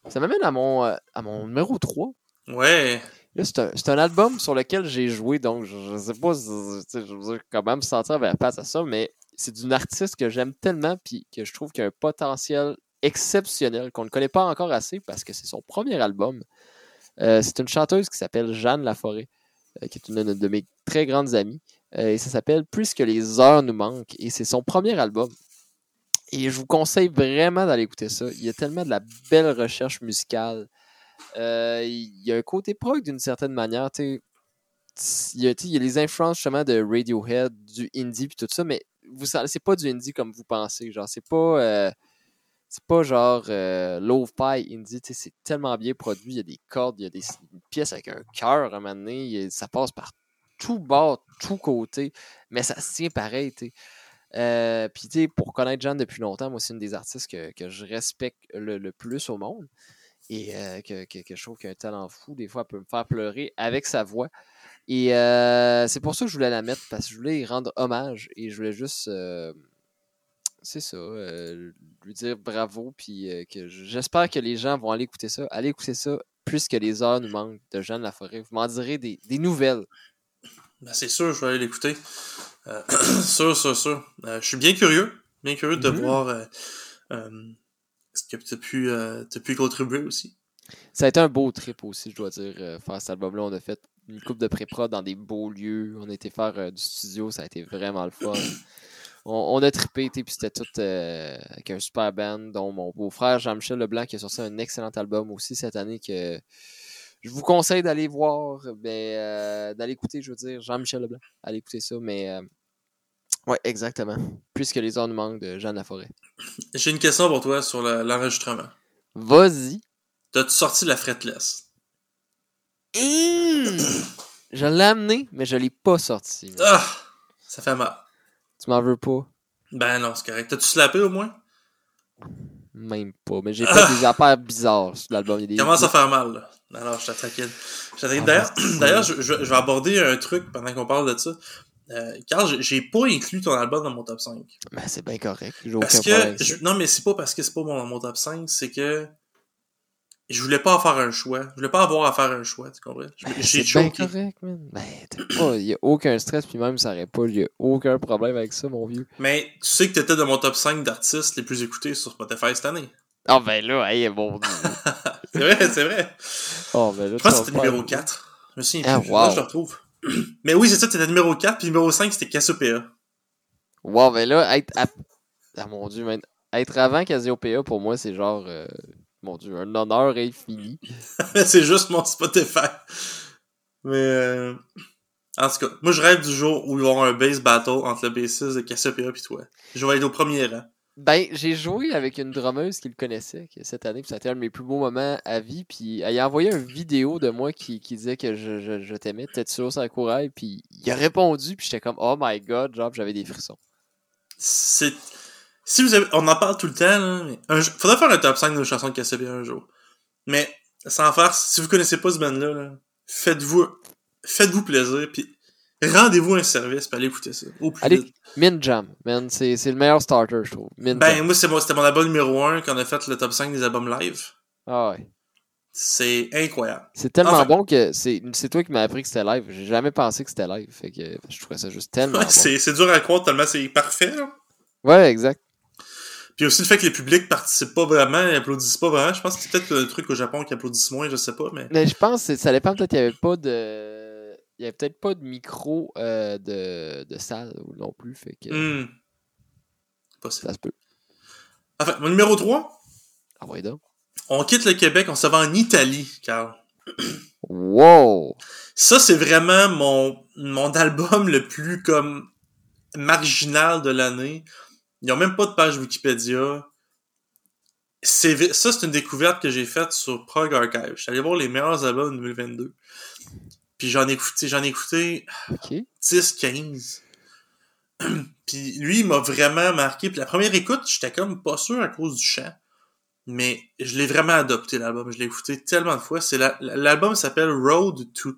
Ça m'amène à mon, euh, à mon numéro 3. Ouais. Là, c'est un, un album sur lequel j'ai joué, donc je, je sais pas je veux dire, comment me sentir vers face à ça, mais c'est d'une artiste que j'aime tellement puis que je trouve qu'il a un potentiel exceptionnel qu'on ne connaît pas encore assez parce que c'est son premier album. Euh, c'est une chanteuse qui s'appelle Jeanne Laforêt, euh, qui est une de mes très grandes amies. Euh, et ça s'appelle Puisque les heures nous manquent. Et c'est son premier album. Et je vous conseille vraiment d'aller écouter ça. Il y a tellement de la belle recherche musicale. Euh, il y a un côté prog d'une certaine manière. Il y, a, il y a les influences justement de Radiohead, du indie puis tout ça, mais vous c'est pas du indie comme vous pensez. Genre, c'est pas. euh, c'est pas genre euh, low-fi indie, c'est tellement bien produit. Il y a des cordes, il y a des une pièce avec un cœur à un moment donné, ça passe par tout bord, tout côté, mais ça se tient pareil. Euh, Puis, tu sais, pour connaître Jeanne depuis longtemps, moi, c'est une des artistes que, que je respecte le, le plus au monde et euh, que, que, je trouve qu'il a un talent fou. Des fois, elle peut me faire pleurer avec sa voix. Et euh, c'est pour ça que je voulais la mettre, parce que je voulais y rendre hommage et je voulais juste. c'est ça, lui dire bravo, puis que j'espère que les gens vont aller écouter ça. Allez écouter ça, puisque les heures nous manquent de Jeanne Laforêt. Vous m'en direz des, des nouvelles. Ben, c'est sûr, je vais aller l'écouter. Euh, [clears throat] sûr, sûr, sûr. Euh, je suis bien curieux. Bien curieux de Mhm. voir euh, ce que tu as pu, pu contribuer aussi. Ça a été un beau trip aussi, je dois dire, faire cet album-là. On a fait une coupe de pré-prod dans des beaux lieux. On a été faire du studio, ça a été vraiment le fun. [clears throat] on, on a trippé, puis c'était tout euh, avec un super band, dont mon beau-frère Jean-Michel Leblanc qui a sorti un excellent album aussi cette année que je vous conseille d'aller voir, ben, euh, d'aller écouter, je veux dire, Jean-Michel Leblanc. Allez écouter ça, mais euh, ouais, exactement. Puisque les heures nous manquent de Jeanne Laforêt. J'ai une question pour toi sur le- l'enregistrement. Vas-y. T'as-tu sorti la fretless? Hum! je l'ai amené, mais je l'ai pas sorti. Ah! Ça fait mal. Tu m'en veux pas? Ben non, c'est correct. T'as-tu slappé au moins? Même pas. Mais j'ai fait [laughs] des affaires bizarres sur l'album. Des- Commence à faire mal, là. Alors, je t'attaquine. Je t'attaquine. Ah, D'ailleurs, [clears throat] d'ailleurs je, vais aborder un truc pendant qu'on parle de ça. Euh, Carl, j'ai- pas inclus ton album dans mon top 5. Ben, c'est bien correct. Parce que, je- non, mais c'est pas parce que c'est pas mon, mon top 5, c'est que je voulais pas faire un choix. Je voulais pas avoir à faire un choix, tu comprends? Je- Ben, c'est bien correct, man. Ben, t'as pas, y a aucun stress, puis même ça aurait pas, y a aucun problème avec ça, mon vieux. Mais tu sais que t'étais dans mon top 5 d'artistes les plus écoutés sur Spotify cette année. Ah, ben là, hey, bon Dieu. [laughs] C'est vrai, c'est vrai. Oh, ben là, Je vas que c'était numéro 4. Je me souviens Ah, plus. wow. Là, je le retrouve. [clears throat] Mais oui, c'est ça, t'étais numéro 4, puis numéro 5, c'était Cassiopeia. Wow, ben là, être. à- Ah, mon Dieu, man. Être avant Cassiopeia, pour moi, c'est genre. euh, Mon Dieu, un honneur infini. [laughs] c'est juste mon Spotify. Mais euh, en tout cas, moi je rêve du jour où il va y avoir un bass battle entre le bassiste de Cassiopeia et toi. Je vais être au premier rang. Ben, j'ai joué avec une drummeuse qui le connaissait cette année, puis ça a été un de mes plus beaux moments à vie. Puis elle a envoyé une vidéo de moi qui, qui disait que je, je, je t'aimais, peut-être sur sa couraille, puis il a répondu, puis j'étais comme, oh my god, genre, j'avais des frissons. C'est si vous avez on en parle tout le temps là, mais un faudrait faire un top 5 de nos chansons de Cassiopeia un jour. Mais sans faire si vous connaissez pas ce band là, là faites-vous faites-vous plaisir puis rendez-vous un service puis allez écouter ça au plus Allez, vite. Min Jam, man, c'est c'est le meilleur starter, je trouve. Min Ben Jam. moi c'était mon album numéro 1 quand on a fait le top 5 des albums live. Ah ouais. C'est incroyable. C'est tellement Enfin- bon que c'est c'est toi qui m'as appris que c'était live. J'ai jamais pensé que c'était live. Fait que je trouvais ça juste [laughs] tellement Ouais, bon. c'est c'est dur à croire tellement c'est parfait là. Ouais, exact. Puis aussi le fait que les publics participent pas vraiment, ils applaudissent pas vraiment. Je pense que c'est peut-être le truc au Japon qui applaudissent moins, je sais pas, mais. Mais je pense que ça dépend peut-être qu'il y avait pas de. Il y avait peut-être pas de micro euh, de, de salle non plus. Fait que Hmm. Possible. ça se peut. Enfin, mon numéro 3, Ah ouais donc. on quitte le Québec, on se va en Italie, Carl. Wow! Ça, c'est vraiment mon, mon album le plus comme marginal de l'année. Ils ont même pas de page Wikipédia. C'est, ça, c'est une découverte que j'ai faite sur Prog Archive. Je suis allé voir les meilleurs albums de 2022. Puis j'en ai écouté, j'en ai écouté Ok. 10, 15. [clears throat] puis lui, il m'a vraiment marqué. Puis la première écoute, j'étais comme pas sûr à cause du chant. Mais je l'ai vraiment adopté, l'album. Je l'ai écouté tellement de fois. C'est la- l'album s'appelle Road to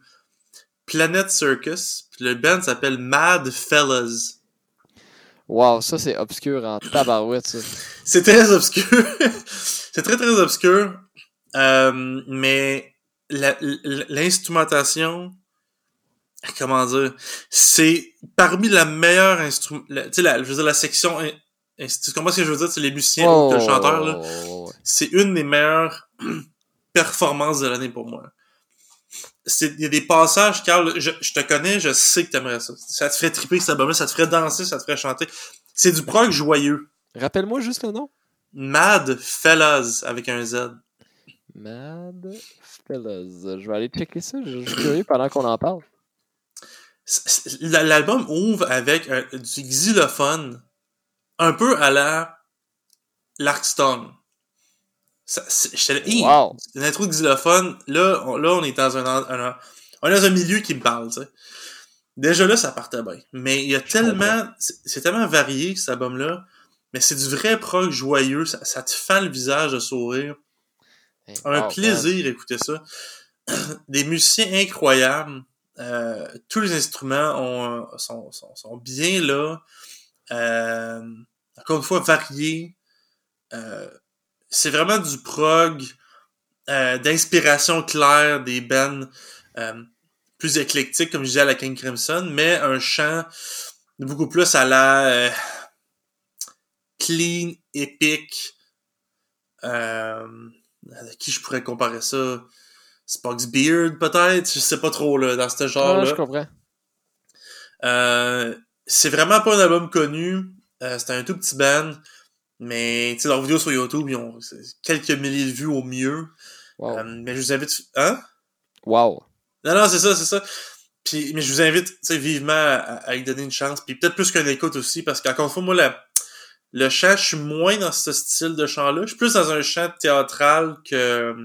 Planet Circus. Puis le band s'appelle Mad Fellas. Wow, ça c'est obscur en tabarouette, ça. C'est très obscur. [laughs] c'est très très obscur. Euh, mais l'instrumentation, comment dire, c'est parmi la meilleure instrument, tu sais, la, je veux dire, la section, in- inst- tu comprends ce que je veux dire, c'est les musiciens ou le chanteur, là. Oh, ouais. C'est une des meilleures [clears throat] performances de l'année pour moi. C'est, il y a des passages, Carl, je, je te connais, je sais que t'aimerais ça. Ça te ferait triper cet album ça te ferait danser, ça te ferait chanter. C'est du prog joyeux. Rappelle-moi juste le nom. Mad Fellas avec un Z. Mad Fellas. Je vais aller checker ça. Je suis curieux pendant qu'on en parle. L'album ouvre avec un- du xylophone un peu à la Larkstone. J'étais! Wow! une intro de xylophone, là, on, là, on est dans un, en- un- on est dans un milieu qui me parle, tu sais. Déjà là, ça partait bien. Mais il y a tellement, c'est tellement varié, cet album-là. Mais c'est du vrai prog joyeux. Ça, ça te fait le visage de sourire. Un plaisir d'écouter ça. [clears throat] Des musiciens incroyables. Euh, tous les instruments ont, euh, sont, sont, sont bien là. Euh, encore une fois, variés. Euh, c'est vraiment du prog euh, d'inspiration claire des bands euh, plus éclectiques, comme je disais à la King Crimson, mais un chant beaucoup plus à la clean, épique. À qui je pourrais comparer ça? Spock's Beard, peut-être? Je sais pas trop, là, dans ce Ah, genre-là. je comprends. Euh, c'est vraiment pas un album connu. Euh, c'était un tout petit band. Mais, tu sais, leurs vidéos sur YouTube, ils ont quelques milliers de vues au mieux. Wow. Euh, mais je vous invite... Hein? wow. Non, non, c'est ça, c'est ça. Puis, mais je vous invite, tu sais, vivement à, à lui donner une chance. Puis peut-être plus qu'un écoute aussi, parce qu'encore une fois, moi, la, le chant, je suis moins dans ce style de chant-là. Je suis plus dans un chant théâtral que...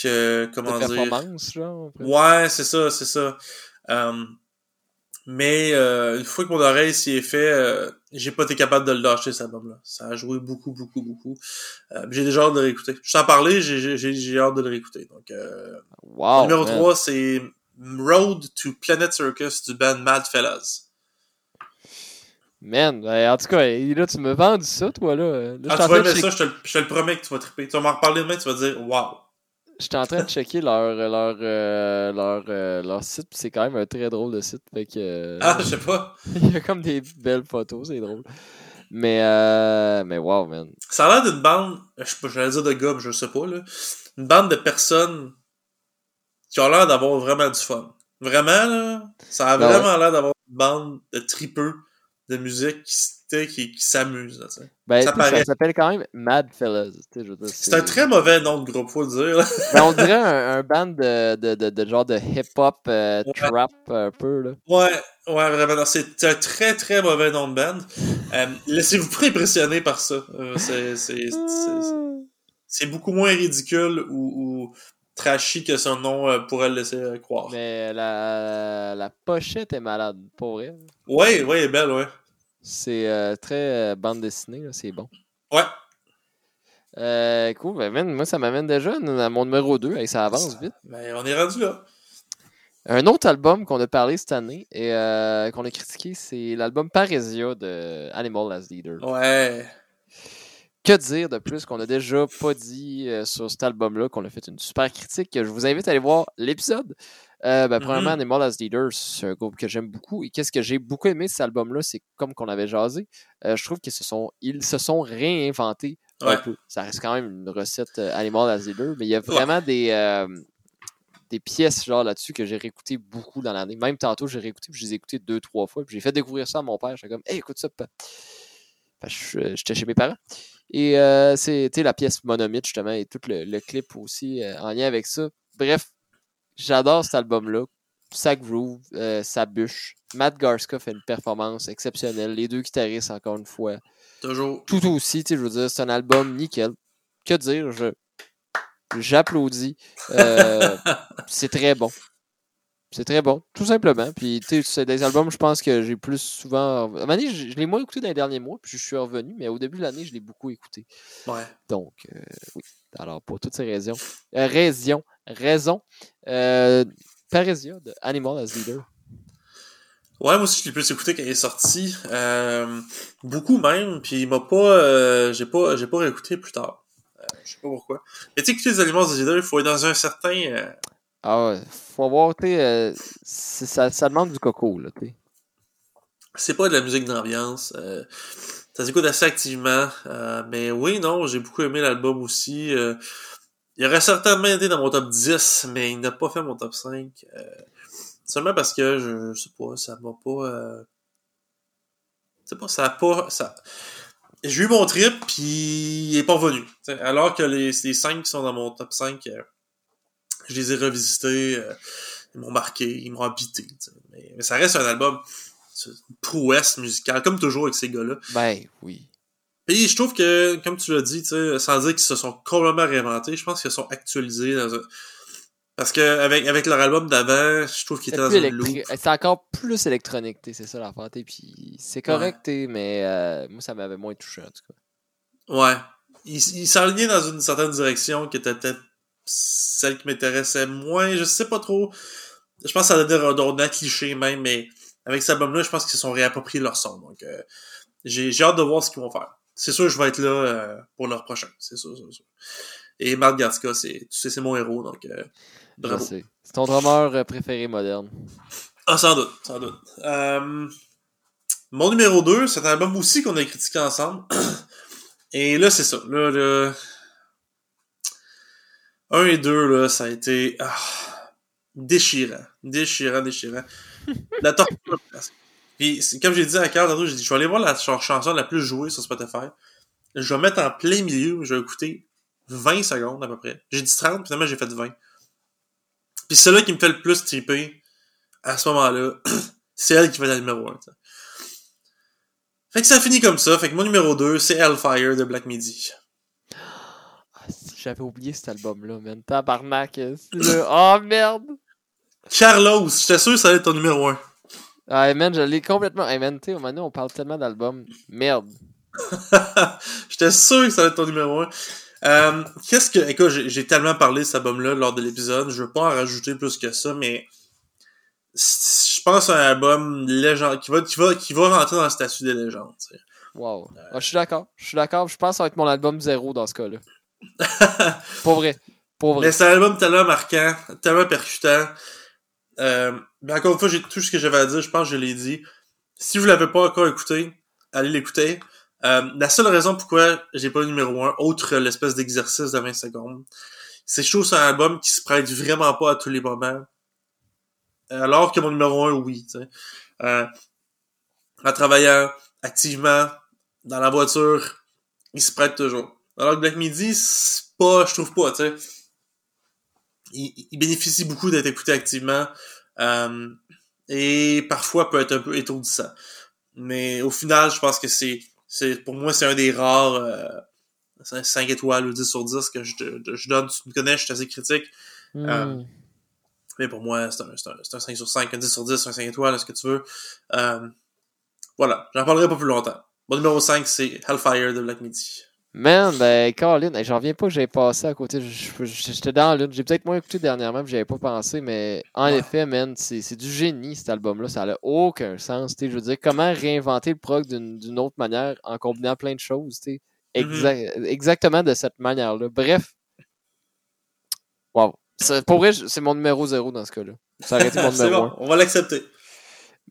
que... comment De dire... performance, genre. peu. Ouais, c'est ça, c'est ça. Euh, mais euh, une fois que mon oreille s'y est fait, euh, j'ai pas été capable de le lâcher, cet album-là. Ça a joué beaucoup, beaucoup, beaucoup. Euh, j'ai déjà hâte de le réécouter. Je t'en parlais, j'ai, j'ai, j'ai hâte de le réécouter. Donc, euh, Wow. numéro man. 3, c'est Road to Planet Circus du band Mad Fellas. Man, ben, en tout cas, là, tu me vends ça, toi, là. Ah, tu vas aimer ça, je te, le- je te le promets que tu vas triper. Tu vas m'en reparler demain, tu vas dire « Wow! je suis en train de checker leur, leur, euh, leur, euh, leur site, puis c'est quand même un très drôle de site. Fait que, euh, Ah, je sais pas. [laughs] il y a comme des belles photos, c'est drôle. Mais, euh, mais wow, man. Ça a l'air d'une bande, je sais pas, j'allais dire de gars, mais je sais pas, là. Une bande de personnes qui ont l'air d'avoir vraiment du fun. Vraiment, là, ça a Ben vraiment l'air d'avoir une bande de tripeux de musique qui, qui, sais. Ben, Ça s'appelle quand même Mad Fellas. C'est un très mauvais nom de groupe, faut le dire. Ben, on dirait un, un band de, de, de, de genre de hip-hop euh, Ouais. trap un peu, là. Ouais, ouais, vraiment, c'est un très, très mauvais nom de band. Euh, Laissez-vous pas impressionner par ça. Euh, c'est, beaucoup moins ridicule ou, ou trashy que son nom euh, pourrait le laisser euh, croire. Mais la, la pochette est malade, pour vrai. Ouais, ouais, elle est belle, ouais. C'est euh, très bande dessinée, là, c'est bon. Ouais. Cool, ben, man, moi ça m'amène déjà à mon numéro 2, et ça avance vite. Ben, on est rendu là. Un autre album qu'on a parlé cette année et euh, qu'on a critiqué, c'est l'album Parésia de Animal as Leader. Ouais. Que dire de plus qu'on a déjà pas dit euh, sur cet album-là, qu'on a fait une super critique. Je vous invite à aller voir l'épisode. Euh, ben, Premièrement, Mhm. Animal as Leader, c'est un groupe que j'aime beaucoup. Et qu'est-ce que j'ai beaucoup aimé de cet album-là, c'est comme qu'on avait jasé. euh, je trouve qu'ils se sont, ils se sont réinventés un Ouais. peu. Ça reste quand même une recette Animal as Leader, mais il y a vraiment des, des pièces genre là-dessus que j'ai réécouté beaucoup dans l'année. Même tantôt, j'ai réécouté, puis je les ai écoutées deux, trois fois. Puis j'ai fait découvrir ça à mon père. J'étais comme, hey, écoute ça. pa. Je- J'étais chez mes parents. Et euh, c'était la pièce Monomythe, justement, et tout le, le clip aussi euh, en lien avec ça. Bref, j'adore cet album-là. Ça groove, euh, ça bûche. Matt Garska fait une performance exceptionnelle. Les deux guitaristes, encore une fois. Toujours. Tout aussi, je veux dire, c'est un album nickel. Que dire, je j'applaudis. Euh, [laughs] c'est très bon. C'est très bon, tout simplement. Puis, tu sais, c'est des albums, je pense que j'ai plus souvent. À un je, je l'ai moins écouté dans les derniers mois, puis je suis revenu, mais au début de l'année, je l'ai beaucoup écouté. Ouais. Donc, euh, oui. Alors, pour toutes ces raisons, euh, raisons, raisons, euh, Parésia de Animal as Leader. Ouais, moi aussi, je l'ai plus écouté quand il est sorti. Euh, beaucoup même, puis il m'a pas... j'ai pas j'ai pas réécouté plus tard. Je sais pas pourquoi. Mais tu sais, écouter les aliments des leaders, il faut être dans un certain... euh, Ah ouais, faut avoir, tu euh, c'est- ça, ça demande du coco, là, tu c'est pas de la musique d'ambiance. euh, ça s'écoute assez activement. euh, mais oui, non, j'ai beaucoup aimé l'album aussi. euh, il aurait certainement été dans mon top 10, mais il n'a pas fait mon top 5. euh, seulement parce que, je, je sais pas, ça m'a pas... Euh, je sais pas, ça a pas... Ça... J'ai eu mon trip, puis il est pas. T'sais, alors que les, les 5 qui sont dans mon top 5, euh, je les ai revisités, euh, ils m'ont marqué, ils m'ont habité. Mais, mais ça reste un album une prouesse musicale, comme toujours avec ces gars-là. Ben, oui. Puis je trouve que, comme tu l'as dit, sans dire qu'ils se sont complètement réinventés, je pense qu'ils se sont actualisés dans un... Parce que avec, avec leur album d'avant, je trouve qu'ils étaient dans plus un électri- loop. c'est encore plus électronique, c'est ça l'affaire. Puis c'est correct, mais euh, moi, ça m'avait moins touché, en tout cas. Ouais. Ils ils s'enlignaient dans une certaine direction qui était peut-être celle qui m'intéressait moins. Je sais pas trop. Je pense que ça donnait redondant cliché même, mais avec cet album-là, je pense qu'ils se sont réappropriés leur son. Donc, euh, j'ai j'ai hâte de voir ce qu'ils vont faire. C'est sûr, je vais être là euh, pour leur prochain. C'est sûr, c'est sûr. Et Marc Gatska, c'est, tu sais, c'est mon héros, donc euh, bravo. C'est ton drummer préféré moderne. Ah, sans doute, sans doute. Mon numéro 2, c'est un album aussi qu'on a critiqué ensemble. [clears throat] Et là, c'est ça. Là, là... 1 et 2, là, ça a été ah, déchirant. Déchirant, déchirant. La torture. Puis, comme j'ai dit à Carl j'ai dit, je vais aller voir la chanson la plus jouée sur Spotify. Je vais mettre en plein milieu, je vais écouter 20 secondes à peu près. J'ai dit 30, finalement j'ai fait 20. Puis celle-là qui me fait le plus triper à ce moment-là, [clears throat] c'est elle qui va être la numéro 1. Fait que ça finit comme ça. Fait que mon numéro 2, c'est Hellfire de Black Midi. J'avais oublié cet album-là, man. Tabarnak. Oh merde! Carlos, j'étais sûr que ça allait être ton numéro 1. Ah, man, je l'ai complètement inventé. Maintenant, on parle tellement d'albums. Merde. [laughs] j'étais sûr que ça allait être ton numéro 1. Euh, qu'est-ce que. Écoute, j'ai tellement parlé de cet album-là lors de l'épisode. Je veux pas en rajouter plus que ça, mais. Je pense à un album légende qui va, qui va, qui va rentrer dans le statut des légendes. Wow. Ah, je suis d'accord. Je suis d'accord. Je pense que ça va être mon album zéro dans ce cas-là. Pour vrai. Pour vrai. Mais c'est un album tellement marquant, tellement percutant. Euh, mais encore une fois, j'ai tout ce que j'avais à dire, je pense que je l'ai dit. Si vous l'avez pas encore écouté, allez l'écouter. Euh, la seule raison pourquoi j'ai pas le numéro 1, autre l'espèce d'exercice de 20 secondes, c'est que je trouve c'est un album qui se prête vraiment pas à tous les moments. Alors que mon numéro 1, oui. Euh, en travaillant activement dans la voiture, il se prête toujours. Alors que Black Midi, c'est pas, je trouve pas, tu sais. Il, il, bénéficie beaucoup d'être écouté activement euh, et parfois peut être un peu étourdissant. Mais au final, je pense que c'est c'est pour moi c'est un des rares euh, 5 étoiles ou 10 sur 10 que je, je, donne. Tu me connais, je suis assez critique. Mm. Euh, mais pour moi, c'est un, un, un, 5 sur 5, un 10 sur 10, un 5 étoiles, ce que tu veux. Euh, voilà, j'en parlerai pas plus longtemps. Mon numéro 5, c'est Hellfire de Black Midi. Man, ben, Colin, j'en reviens pas que j'avais passé à côté. J'étais dans l'une. J'ai peut-être moins écouté dernièrement, j'avais pas pensé, mais en effet, man, c'est du génie cet album-là. Ça n'a aucun sens. Je veux dire, comment réinventer le prog d'une autre manière en combinant plein de choses, mm-hmm. Exa Exactement de cette manière-là. Bref. Wow. Pour vrai, c'est mon numéro zéro dans ce cas-là. Ça aurait été mon [laughs] numéro bon, On va l'accepter.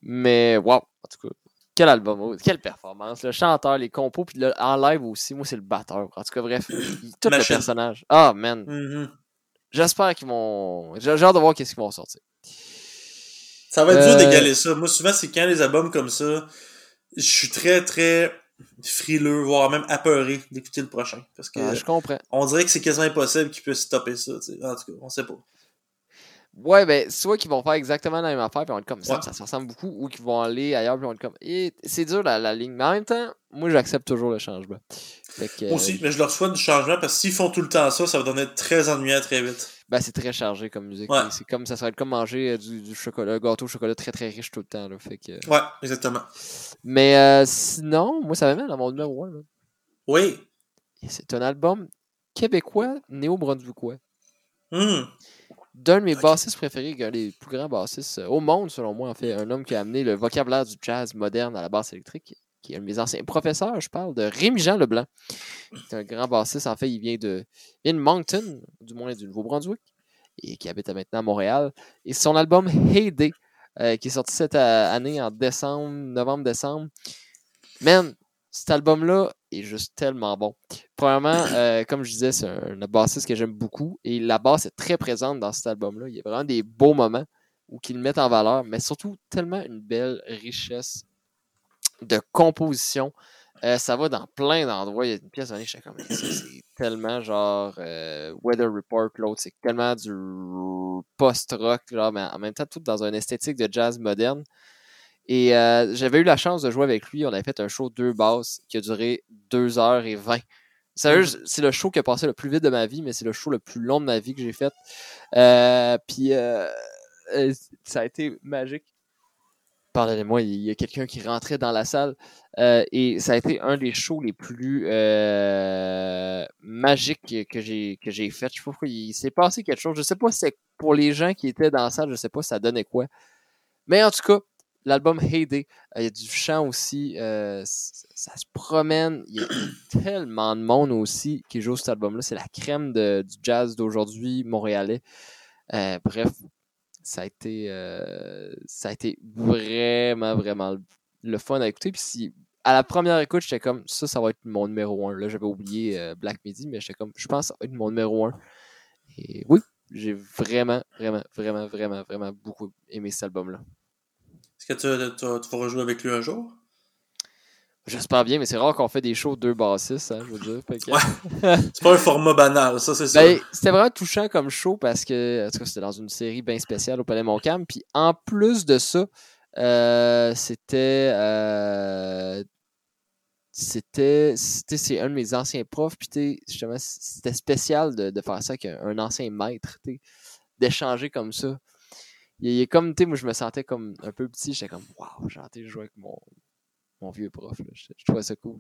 Mais, wow. En tout cas, quel album, oh, quelle performance. Le chanteur, les compos, puis en live aussi, moi, c'est le batteur. En tout cas, bref, tout le personnage. Ah, man. Mm-hmm. J'espère qu'ils vont. J'ai hâte de voir qu'est-ce qu'ils vont sortir. Ça va être dur euh, d'égaler ça. Moi, souvent, c'est quand les albums comme ça, je suis très, très frileux, voire même apeuré d'écouter le prochain. Parce que. Ah, je comprends. On dirait que c'est quasiment impossible qu'ils puissent stopper ça. En tout cas, on sait pas. Ouais, ben, soit qu'ils vont faire exactement la même affaire, puis on va être comme ça, ça se ressemble beaucoup, ou qu'ils vont aller ailleurs, puis on va être comme. Et c'est dur la, la, ligne. Mais en même temps, moi, j'accepte toujours le changement. moi aussi, mais je leur souhaite du changement parce que s'ils font tout le temps ça, ça va donner très ennuyant très vite. Ben, c'est très chargé comme musique. C'est comme ça serait comme manger euh, du, du, chocolat, gâteau au chocolat très très riche tout le temps. Là, fait que... Ouais, exactement. Mais euh, sinon, moi, ça m'amène à mon numéro 1. Oui. C'est un album québécois néo-brunswickois. Hum d'un de mes bassistes préférés, un des plus grands bassistes euh, au monde, selon moi, en fait, un homme qui a amené le vocabulaire du jazz moderne à la basse électrique, qui est un de mes anciens professeurs, je parle de Rémi-Jean Leblanc. C'est un grand bassiste, en fait, il vient de, il Moncton, du moins du Nouveau-Brunswick, et qui habite maintenant à Montréal. Et son album Hey Day, euh, qui est sorti cette euh, année en décembre, novembre-décembre. Man, cet album-là est juste tellement bon. Premièrement, euh, [coughs] comme je disais, c'est un, bassiste que j'aime beaucoup et la basse est très présente dans cet album-là. Il y a vraiment des beaux moments où qu'ils le mettent en valeur, mais surtout tellement une belle richesse de composition. Euh, ça va dans plein d'endroits. Il y a une pièce donnée, je sais comme c'est tellement genre euh, Weather Report, l'autre, c'est tellement du post-rock, mais en même temps, tout dans une esthétique de jazz moderne. Et euh, j'avais eu la chance de jouer avec lui. On avait fait un show deux basses qui a duré 2 heures et 20. Sérieux, mmh. c'est le show qui a passé le plus vite de ma vie, mais c'est le show le plus long de ma vie que j'ai fait. Euh, puis euh, ça a été magique. Pardonnez-moi, il y a quelqu'un qui rentrait dans la salle. et ça a été un des shows les plus magiques que j'ai que j'ai fait. Je sais pas pourquoi il s'est passé quelque chose. Je sais pas si c'est pour les gens qui étaient dans la salle, je sais pas si ça donnait quoi. Mais en tout cas, l'album Heyday. Euh, il y a du chant aussi. Euh, ça se promène. Il y a [clears throat] tellement de monde aussi qui joue cet album-là. C'est la crème de, du jazz d'aujourd'hui montréalais. Euh, bref, ça a été ça a été vraiment, vraiment le fun à écouter. Puis si, à la première écoute, j'étais comme ça, ça va être mon numéro 1. Là, j'avais oublié Black Midi, mais j'étais comme je pense que ça va être mon numéro 1. Et oui, j'ai vraiment, vraiment, vraiment, vraiment, vraiment beaucoup aimé cet album-là Est-ce que tu, tu, tu vas rejouer avec lui un jour? J'espère bien, mais c'est rare qu'on fait des shows deux bassistes, hein, je veux dire. Fait que- Ouais. C'est pas un format banal, ça, c'est ça. Ben, c'était vraiment touchant comme show parce que en tout cas, c'était dans une série bien spéciale au Palais Montcalm. Puis en plus de ça, euh, c'était. euh, c'était. C'était c'est un de mes anciens profs. Puis justement, c'était spécial de, de faire ça avec un, un ancien maître, d'échanger comme ça. Il, il est comme, tu sais, moi je me sentais comme un peu petit. J'étais comme, waouh, j'ai hâte de jouer avec mon, mon vieux prof. là. Je, je trouvais ça cool.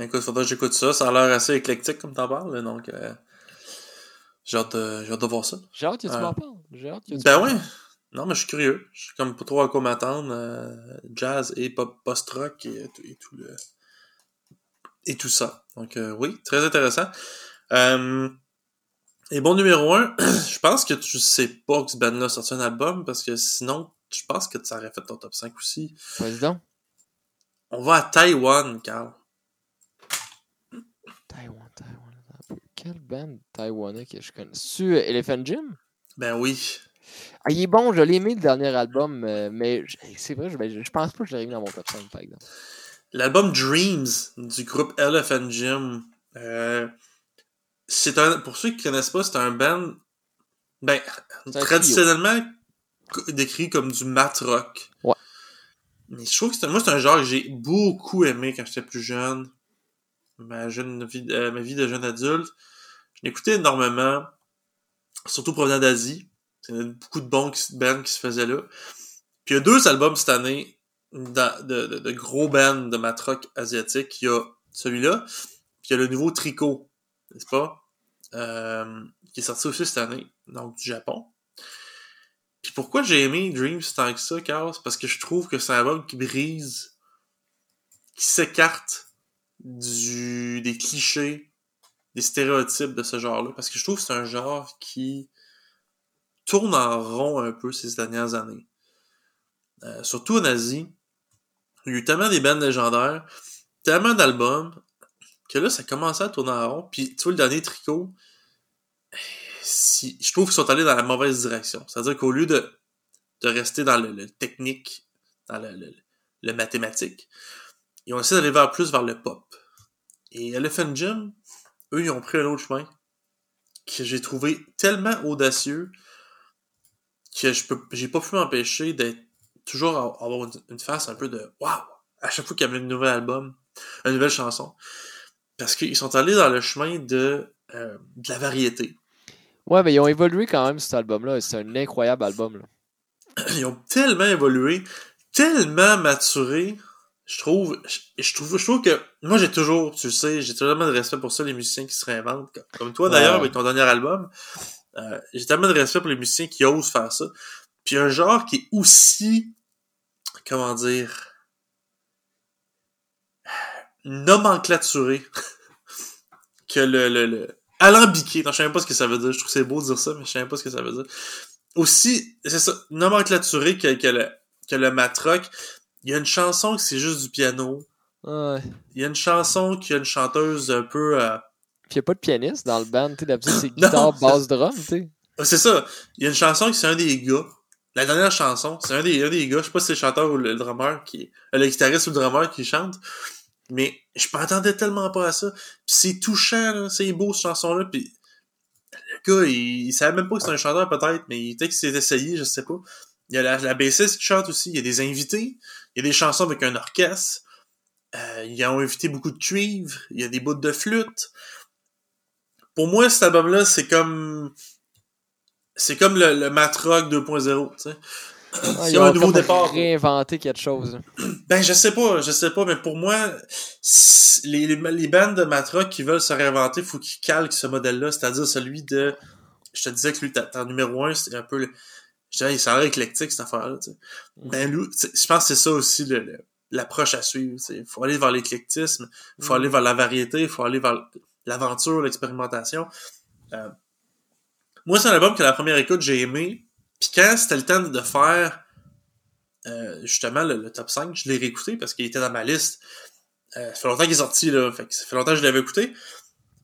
Écoute, faudrait que j'écoute ça. Ça a l'air assez éclectique comme t'en parles, donc euh, j'ai hâte, de- j'ai hâte de voir ça. J'ai hâte que tu Euh, m'en parles. J'ai hâte que tu Ben parles. Non, mais je suis curieux. Je suis comme pas trop à quoi m'attendre. euh, jazz et pop post-rock et, tout- et tout le et tout ça. Donc euh, oui, très intéressant. Euh, et bon numéro un, [clears throat] je pense que tu sais pas que ce band-là a sorti un album parce que sinon, je pense que ça aurait fait ton top 5 aussi. Vas-y donc. On va à Taïwan, Carl. Taïwan, Taïwan. Quelle band taïwanais que je connais? Tu Elephant Jim? Ben oui. Ah, il est bon, je l'ai aimé le dernier album, euh, mais je- c'est vrai, je, ben, je pense pas que je l'ai mis dans mon top 5, par exemple. L'album Dreams du groupe Elephant Gym. Euh, c'est un, pour ceux qui connaissent pas, c'est un band, ben, un traditionnellement décrit comme du mat rock. Ouais. Mais je trouve que c'est, moi, c'est un genre que j'ai beaucoup aimé quand j'étais plus jeune. Ma jeune vie, euh, ma vie de jeune adulte. Je l'écoutais énormément. Surtout provenant d'Asie. Il y a beaucoup de bons bands qui se faisaient là. Puis il y a deux albums cette année d'a- de, de, de gros bands de mat rock asiatique. Il y a celui-là, puis il y a le nouveau Tricot, n'est-ce pas? Euh, qui est sorti aussi cette année, donc du Japon. Puis pourquoi j'ai aimé Dreams tant que ça, Carl? Parce que je trouve que c'est un album qui brise, qui s'écarte du, des clichés, des stéréotypes de ce genre-là. Parce que je trouve que c'est un genre qui tourne en rond un peu ces dernières années. Euh, surtout en Asie. Il y a eu tellement des bands légendaires, tellement d'albums, que là, ça commençait à tourner en rond. Puis, tu vois, le dernier tricot, si, je trouve qu'ils sont allés dans la mauvaise direction. C'est-à-dire qu'au lieu de, de rester dans le, technique, dans le, le, mathématique, ils ont essayé d'aller vers plus vers le pop. Et Elephant Gym, eux, ils ont pris un autre chemin que j'ai trouvé tellement audacieux que je peux, j'ai pas pu m'empêcher d'être toujours avoir une, une face un peu de waouh à chaque fois qu'il y avait un nouvel album, une nouvelle chanson, parce qu'ils sont allés dans le chemin de euh, de la variété. Ouais, mais ils ont évolué quand même cet album-là. C'est un incroyable album. Là. [clears throat] Ils ont tellement évolué, tellement maturé. Je trouve, je, trouve, je trouve que moi j'ai toujours, tu le sais, j'ai tellement de respect pour ça les musiciens qui se réinventent, comme- comme toi d'ailleurs Ouais. avec ton dernier album. Euh, j'ai tellement de respect pour les musiciens qui osent faire ça. Puis un genre qui est aussi, comment dire, nomenclaturé [laughs] que le, le, le alambiqué. Non, je sais même pas ce que ça veut dire. Je trouve que c'est beau de dire ça, mais je sais même pas ce que ça veut dire. Aussi, c'est ça, nomenclaturé que, que le, que le matrock. Il y a une chanson que c'est juste du piano. Ouais. Il y a une chanson qui a une chanteuse un peu, euh, Puis il n'y a pas de pianiste dans le band. tu sais, D'habitude, c'est [laughs] guitare, basse, drum. tu sais. C'est ça. Il y a une chanson qui c'est un des gars. La dernière chanson, c'est un des, un des gars, je sais pas si c'est le chanteur ou le drummer qui euh, le guitariste ou le drummer qui chante. Mais je m'attendais tellement pas à ça. C'est touchant. C'est beau, cette chanson-là. Puis le gars, il, savait même pas que c'était un chanteur, peut-être, mais peut-être qu'il s'est essayé, je sais pas. Il y a la, la bassiste qui chante aussi. Il y a des invités. Il y a des chansons avec un orchestre. Euh, ils ont invité beaucoup de cuivres. Il y a des bouts de flûte. Pour moi, cet album-là, c'est comme c'est comme le, le Matrock 2.0, tu sais. Ah, C'est ils un nouveau départ. réinventé quelque chose. Ben, je sais pas, je sais pas, mais pour moi, les, les, bandes de Matrock qui veulent se réinventer, faut qu'ils calquent ce modèle-là, c'est-à-dire celui de... Je te disais que lui, ton numéro un, c'est un peu... Le, je dirais, il s'en éclectique, cette affaire-là, tu sais. Ben, lui, je pense que c'est ça aussi l'approche à suivre, tu sais. Il faut aller vers l'éclectisme, il faut Mm. aller vers la variété, il faut aller vers l'aventure, l'expérimentation. Euh, moi, c'est un album que la première écoute, j'ai aimé. Puis quand c'était le temps de faire euh, justement le, le top 5, je l'ai réécouté parce qu'il était dans ma liste. Euh, ça fait longtemps qu'il est sorti, là. Fait que ça fait longtemps que je l'avais écouté.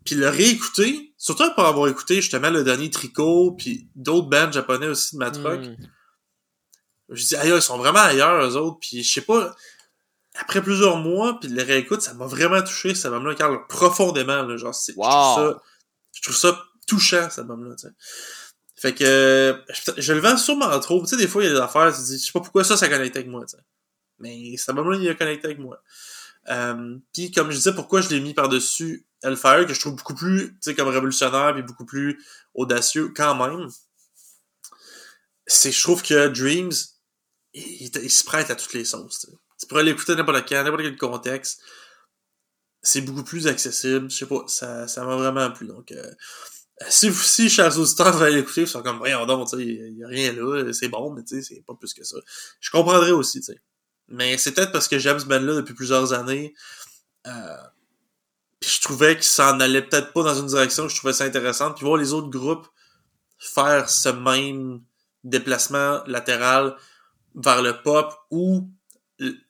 Puis le réécouter, surtout pour avoir écouté justement le dernier Tricot, puis d'autres bands japonais aussi de Matrock, Hmm. Je dis, ailleurs, ils sont vraiment ailleurs, eux autres. Puis je sais pas, après plusieurs mois, puis de les réécoute, ça m'a vraiment touché, cet album-là, car profondément, là, genre, Wow. je trouve ça, je trouve ça touchant, cet album-là, tu sais. Fait que, euh, je, le vends sûrement trop. Tu sais, des fois, il y a des affaires, tu dis, je sais pas pourquoi ça, ça connecte avec moi, tu sais. Mais cet album-là, il a connecté avec moi. Euh, puis comme je disais, pourquoi je l'ai mis par-dessus Hellfire, que je trouve beaucoup plus, tu sais, comme révolutionnaire, puis beaucoup plus audacieux, quand même, c'est je trouve que Dreams, il, se prête à toutes les sauces, tu sais. Tu pourrais l'écouter n'importe quand, n'importe quel contexte. C'est beaucoup plus accessible. Je sais pas, ça, ça m'a vraiment plu. Donc, euh, si, si chers auditeurs, vous allez l'écouter, ils sont comme, voyons donc, il y a rien là, c'est bon, mais tu sais, c'est pas plus que ça. Je comprendrais aussi, tu sais. Mais c'est peut-être parce que j'aime ce band-là depuis plusieurs années. Euh, puis je trouvais que ça en allait peut-être pas dans une direction que je trouvais ça intéressante. Puis voir les autres groupes faire ce même déplacement latéral vers le pop ou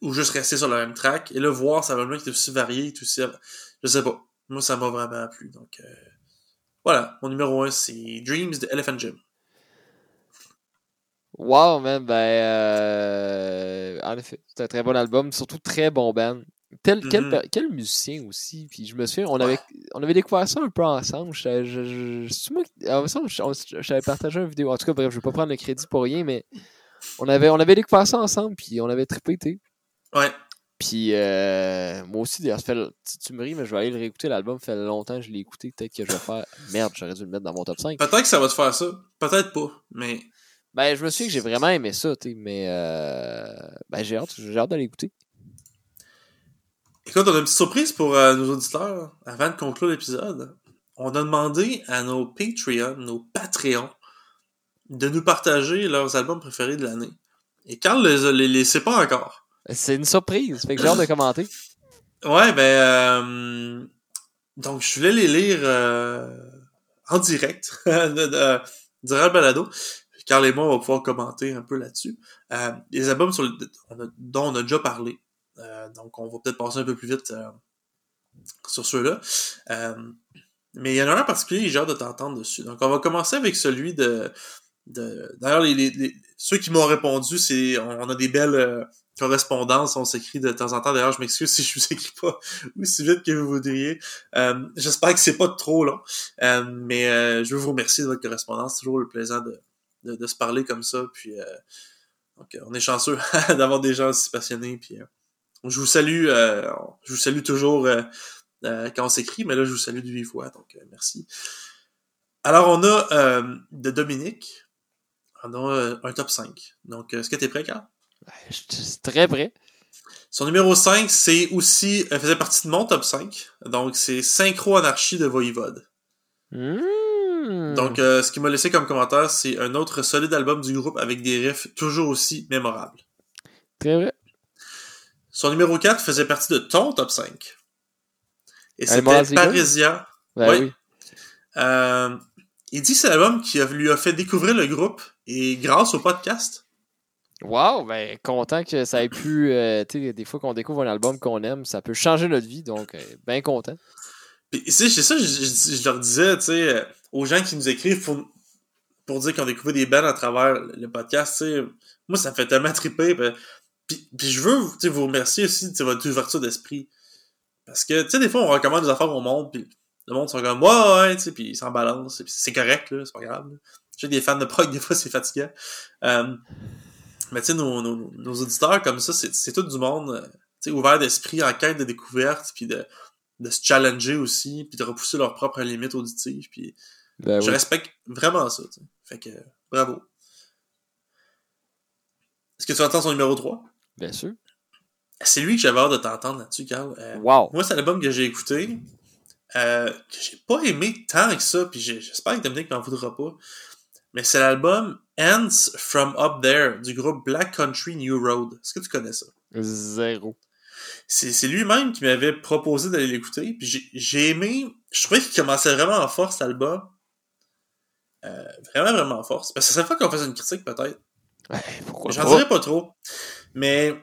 ou juste rester sur le même track et là voir ça va qui est aussi varié tout ça je sais pas moi ça m'a vraiment plu donc euh, voilà mon numéro 1 c'est Dreams de Elephant Gym Wow, man, ben, euh, en effet, c'est un très bon album, surtout très bon band. Tel, quel, Mhm. quel musicien aussi, puis je me souviens, on avait, on avait découvert ça un peu ensemble. Je, je, je, moi ah, je- t'avais partagé une vidéo. En tout cas, bref, je vais pas prendre le crédit pour rien, mais on avait, on avait découvert ça ensemble, puis on avait trippé, tu ouais Puis euh, moi aussi, d'ailleurs, tu, tu me ris, mais je vais aller le réécouter. L'album fait longtemps que je l'ai écouté. Peut-être que je vais faire. [laughs] Merde, j'aurais dû le mettre dans mon top 5. peut-être que ça va te faire ça peut-être pas mais Ben, je me souviens que j'ai vraiment aimé ça, tu sais, mais euh, ben, j'ai hâte, j'ai hâte de l'écouter. Écoute, on a une petite surprise pour euh, nos auditeurs avant de conclure l'épisode. On a demandé à nos Patreons, nos Patreons, de nous partager leurs albums préférés de l'année. Et Carl les, les, les sait pas encore. C'est une surprise, fait que j'ai hâte de commenter. Ouais, ben, euh, donc je voulais les lire euh, en direct [laughs] de, de- durant balado. Carl et moi, on va pouvoir commenter un peu là-dessus. Euh, les albums sur le- dont on a déjà parlé. Euh, donc, on va peut-être passer un peu plus vite euh, sur ceux-là. Euh, mais il y en a un en particulier, j'ai hâte de t'entendre dessus. Donc, on va commencer avec celui de... D'ailleurs, les, les- les- ceux qui m'ont répondu, c'est on, on a des belles euh, correspondances, on s'écrit de temps en temps. D'ailleurs, je m'excuse si je vous écris pas aussi vite que vous voudriez. Euh, J'espère que c'est pas trop long. Euh, mais euh, je veux vous remercier de votre correspondance. C'est toujours le plaisir de, de, de se parler comme ça. Puis, donc, on est chanceux [laughs] d'avoir des gens aussi passionnés. Puis, je vous salue. je vous salue toujours quand on s'écrit, mais là, je vous salue du vive voix. Donc, merci. Alors, on a de Dominique. On a un top 5. Donc, est-ce que t'es prêt, Carl? Suis très prêt. Son numéro 5, c'est aussi, elle faisait partie de mon top 5. Donc, c'est Synchro Anarchie de Voivode. Mmh. Donc, euh, ce qui m'a laissé comme commentaire, c'est un autre solide album du groupe avec des riffs toujours aussi mémorables. très vrai. Son numéro 4 faisait partie de ton top 5. Et c'était Eagle? Parésia. Ben Oui. oui. Euh, il dit que c'est l'album qui lui a fait découvrir le groupe et grâce au podcast. Wow, ben content que ça ait pu. euh, tu sais, des fois qu'on découvre un album qu'on aime, ça peut changer notre vie, donc euh, bien content. Puis, c'est ça, je, leur disais, tu sais, euh, aux gens qui nous écrivent pour, pour dire qu'ils ont découvert des bands à travers le podcast, tu sais, moi, ça me fait tellement triper. ben, Puis, puis je veux, vous remercier aussi de votre ouverture d'esprit. Parce que, tu sais, des fois, on recommande des affaires au monde, puis le monde sont comme, ouais, ouais, tu sais, puis ils s'en balancent, c'est correct, là, c'est pas grave. J'ai des fans de prog, [laughs] des fois, c'est fatigant. Euh, mais tu sais, nos, nos, nos auditeurs comme ça, c'est tout du monde, euh, tu sais, ouvert d'esprit, en quête de découverte, puis de, de se challenger aussi, puis de repousser leurs propres limites auditives, puis Ben je oui. respecte vraiment ça, tu sais. Fait que, bravo. Est-ce que tu entends son numéro 3? Bien sûr. C'est lui que j'avais hâte de t'entendre là-dessus, Carl. Euh, Wow. moi, c'est l'album que j'ai écouté, euh, que j'ai pas aimé tant que ça, puis j'espère que Dominique m'en voudra pas. Mais c'est l'album Ants From Up There du groupe Black Country New Road. Est-ce que tu connais ça? Zéro. C'est c'est lui-même qui m'avait proposé d'aller l'écouter, puis j'ai- j'ai aimé. Je trouvais qu'il commençait vraiment en force l'album. Euh, vraiment, vraiment en force. Parce que ça serait fois qu'on fasse une critique, peut-être. Ouais, pourquoi J'en dirais pas trop. Mais,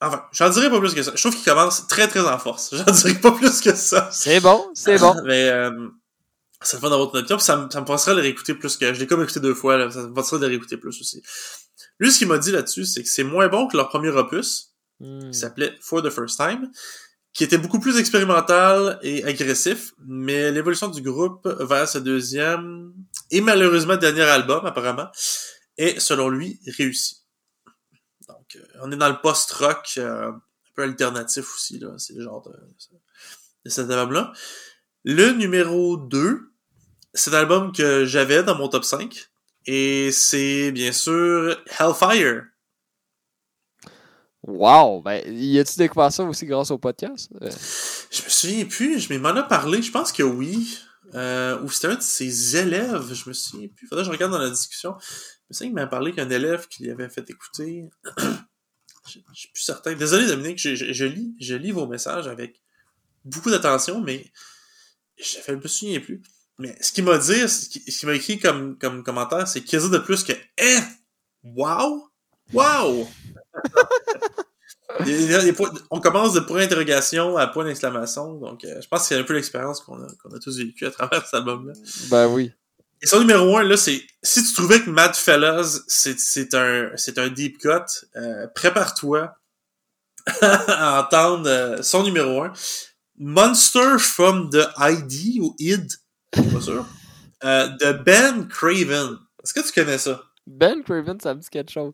enfin, j'en dirais pas plus que ça. Je trouve qu'il commence très, très en force. [laughs] J'en dirais pas plus que ça. C'est bon, c'est bon. Mais, euh, ça le fun d'avoir ton opinion, puis ça, me- ça me forcerait à le réécouter plus que. Je l'ai comme écouté deux fois, là. Ça me forcerait de le réécouter plus aussi. Lui, ce qu'il m'a dit là-dessus, c'est que c'est moins bon que leur premier opus, Hmm. qui s'appelait For the First Time, qui était beaucoup plus expérimental et agressif, mais l'évolution du groupe vers ce deuxième et malheureusement dernier album, apparemment, est, selon lui, réussi. Donc, euh, on est dans le post-rock, euh, un peu alternatif aussi, là. C'est le genre de, de cet album-là. Le numéro 2, c'est un album que j'avais dans mon top 5, et c'est, bien sûr, Hellfire. Wow! Ben, y a-tu découvert ça aussi grâce au podcast? Euh, Je me souviens plus, je m'en a parlé, je pense que oui. Euh, ou c'était un de ses élèves, je me souviens plus. Faudrait que je regarde dans la discussion. Je sais qu'il m'a parlé qu'un élève qui lui avait fait écouter. [coughs] je, je suis plus certain. Désolé Dominique, je, je, je lis, je lis vos messages avec beaucoup d'attention, mais je ne me souviens plus. Mais ce qu'il m'a dit, ce qu'il m'a écrit comme, comme commentaire, c'est qu'il a de plus que Eh! Wow! Wow! Il y a- il y a des points- on commence de point d'interrogation à point d'exclamation, donc euh, je pense que c'est un peu l'expérience qu'on a, qu'on a tous vécu à travers cet album-là. Ben oui. Et son numéro 1, là, c'est si tu trouvais que Mad Fellas, c'est c'est un c'est un deep cut, euh, prépare-toi à entendre euh, son numéro 1. Monster from the ID ou ID, je suis pas sûr, euh, de Ben Craven. Est-ce que tu connais ça? Ben Craven, ça me dit quelque chose.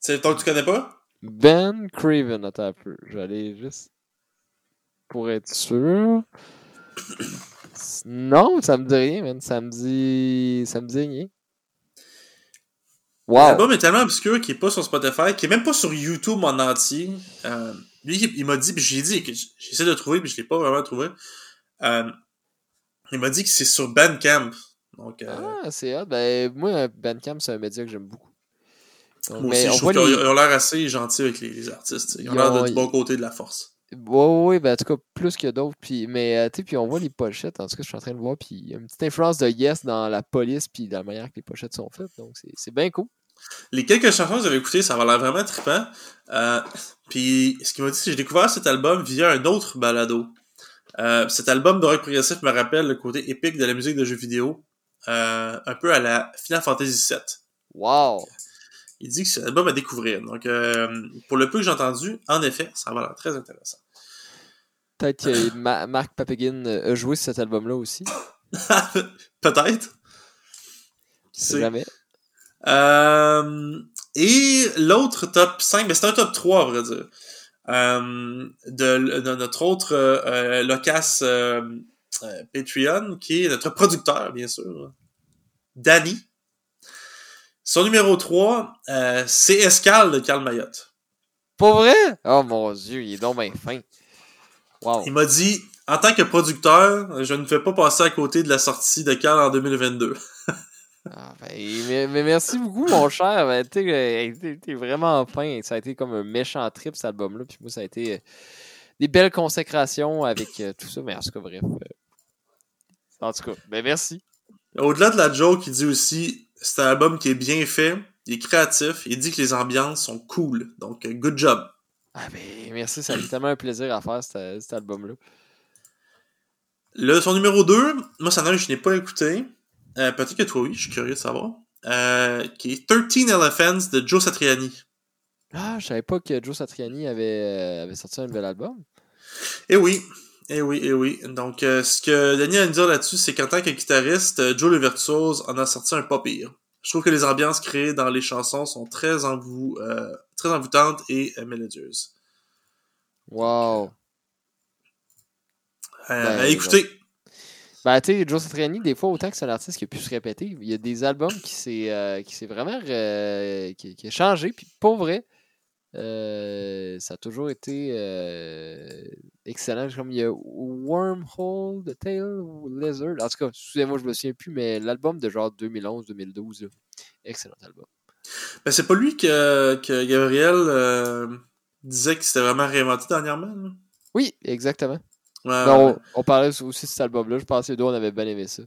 C'est donc tu connais pas? Ben Craven, attends un peu. J'allais juste. Pour être sûr. Non, ça me dit rien, man. Ça me dit. Ça me dit rien. Wow! L'album est tellement obscur qu'il est pas sur Spotify, qu'il est même pas sur YouTube en entier. Euh, lui, il, m'a dit, puis j'ai dit que j'essaie de trouver, puis je l'ai pas vraiment trouvé. Euh, il m'a dit que c'est sur Bandcamp. Donc, euh, Ah, c'est hot. Ben, moi, Bandcamp, c'est un média que j'aime beaucoup. Donc, moi mais aussi, on je trouve qu'ils les- ont l'air assez gentils avec les, les artistes. Ils ont Ils l'air ont- de du bon côté de la force. Ouais, ouais, ben, en tout cas, plus que d'autres. Puis, mais, euh, tu puis on voit les pochettes. En tout cas, je suis en train de voir. Puis, il y a une petite influence de Yes dans la police, puis dans la manière que les pochettes sont faites. Donc, c'est- bien cool. Les quelques chansons que j'avais écoutées, ça avait l'air vraiment trippant. Euh, puis ce qui m'a dit, c'est que j'ai découvert cet album via un autre balado. Euh, cet album de rock progressif me rappelle le côté épique de la musique de jeux vidéo, euh, un peu à la Final Fantasy VII. Wow! Il dit que c'est un album à découvrir. Donc, euh, pour le peu que j'ai entendu, en effet, ça va l'air très intéressant. Peut-être que [laughs] Ma- Marc Papagin a joué sur cet album-là aussi. [laughs] Peut-être. Jamais. Et l'autre top 5, mais c'est un top 3, à vrai dire. Euh, de, de notre autre euh, locasse euh, Patreon, qui est notre producteur, bien sûr, Danny. Son numéro 3, euh, c'est Escale de Karl Mayotte. Pas vrai? Oh mon dieu, il est donc bien fin. Wow. Il m'a dit, en tant que producteur, je ne fais pas passer à côté de la sortie de Karl en 2022. Ah, ben, mais, mais merci beaucoup, mon cher. Ben, t'es, vraiment fin. Ça a été comme un méchant trip, cet album-là. Puis moi, ça a été euh, des belles consécrations avec euh, tout ça. Mais en tout cas, bref. euh, en tout cas, ben merci. Au-delà de la joke, il dit aussi, c'est un album qui est bien fait, il est créatif, il dit que les ambiances sont cool. Donc, good job. Ah ben merci, ça a été tellement un plaisir à faire cet, cet album-là. Le, son numéro 2, moi, a un que je n'ai pas écouté. Euh, Peut-être que toi, oui, je suis curieux de savoir. Euh, qui est 13 Elephants de Joe Satriani. Ah, je savais pas que Joe Satriani avait, euh, avait sorti un nouvel album. Eh oui, eh oui, eh oui. Donc, euh, ce que Denis a à nous dire là-dessus, c'est qu'en tant que guitariste, Joe le Virtuose en a sorti un pas pire. Je trouve que les ambiances créées dans les chansons sont très, envou euh, très envoûtantes et euh, mélodieuses. Wow. Euh, Ben, à écouter. Ben, tu sais, Joe Satriani, des fois, autant que c'est un artiste qui a pu se répéter, il y a des albums qui s'est euh, vraiment euh, qui, qui a changé, puis pour vrai, euh, ça a toujours été excellent. Comme il y a Wormhole, The Tale, ou Lizard. En tout cas, excusez-moi, je me souviens plus, mais l'album de genre 2011-2012, là, excellent album. Ben, c'est pas lui que, que Gabriel disait que c'était vraiment réinventé dernièrement. là? Oui, exactement. Ouais, ouais, on, on parlait aussi de cet album-là. Je pense que les deux, on avait bien aimé ça.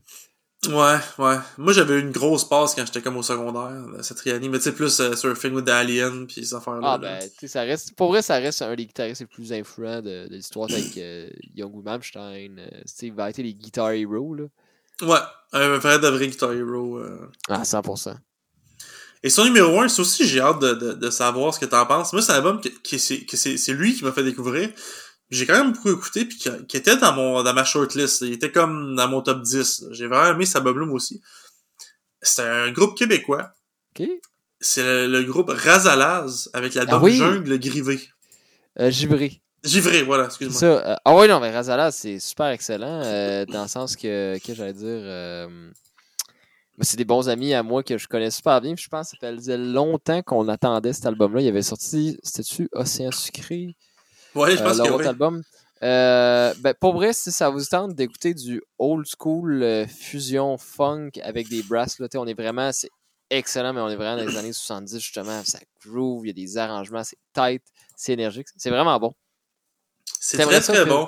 ouais, ouais. Moi, j'avais eu une grosse passe quand j'étais comme au secondaire, là, cette trianie, mais tu sais, plus euh, Surfing with the Alien, puis ces affaires-là. Ah, ben, tu ça reste. Pour vrai, ça reste un des guitaristes les plus influents de, de l'histoire avec [clears throat] euh, Young Malmsteen, euh, Steve Vai, les Guitar Hero, là. Ouais, un vrai de vrai Guitar Hero. euh. Ah, 100%. Et son numéro 1, c'est aussi, j'ai hâte de, de, de, savoir ce que t'en penses. Moi, c'est un album que, que c'est lui qui m'a fait découvrir. J'ai quand même beaucoup écouté, puis qui, était dans mon dans ma shortlist. Il était comme dans mon top 10. J'ai vraiment aimé sa album aussi. C'est un groupe québécois. OK. C'est le, groupe Razalaz avec l'album Ah oui. Jungle Grivé. Euh, Givré. Givré, voilà, excuse-moi. Ça, euh, ah oui, non, mais Razalaz, c'est super excellent, euh, dans le sens que, que j'allais dire, c'est des bons amis à moi que je connais super bien. je pense que ça faisait longtemps qu'on attendait cet album-là. Il avait sorti, c'était-tu Océan Sucré, Ouais, je euh, pense leur que autre oui. album? Euh, ben, pour vrai, si ça vous tente d'écouter du old school euh, fusion funk avec des brasses, là, on est vraiment, c'est excellent, mais on est vraiment dans les années 70, justement. Ça groove, il y a des arrangements, c'est tight, c'est énergique. C'est vraiment bon. C'est très ça très bon.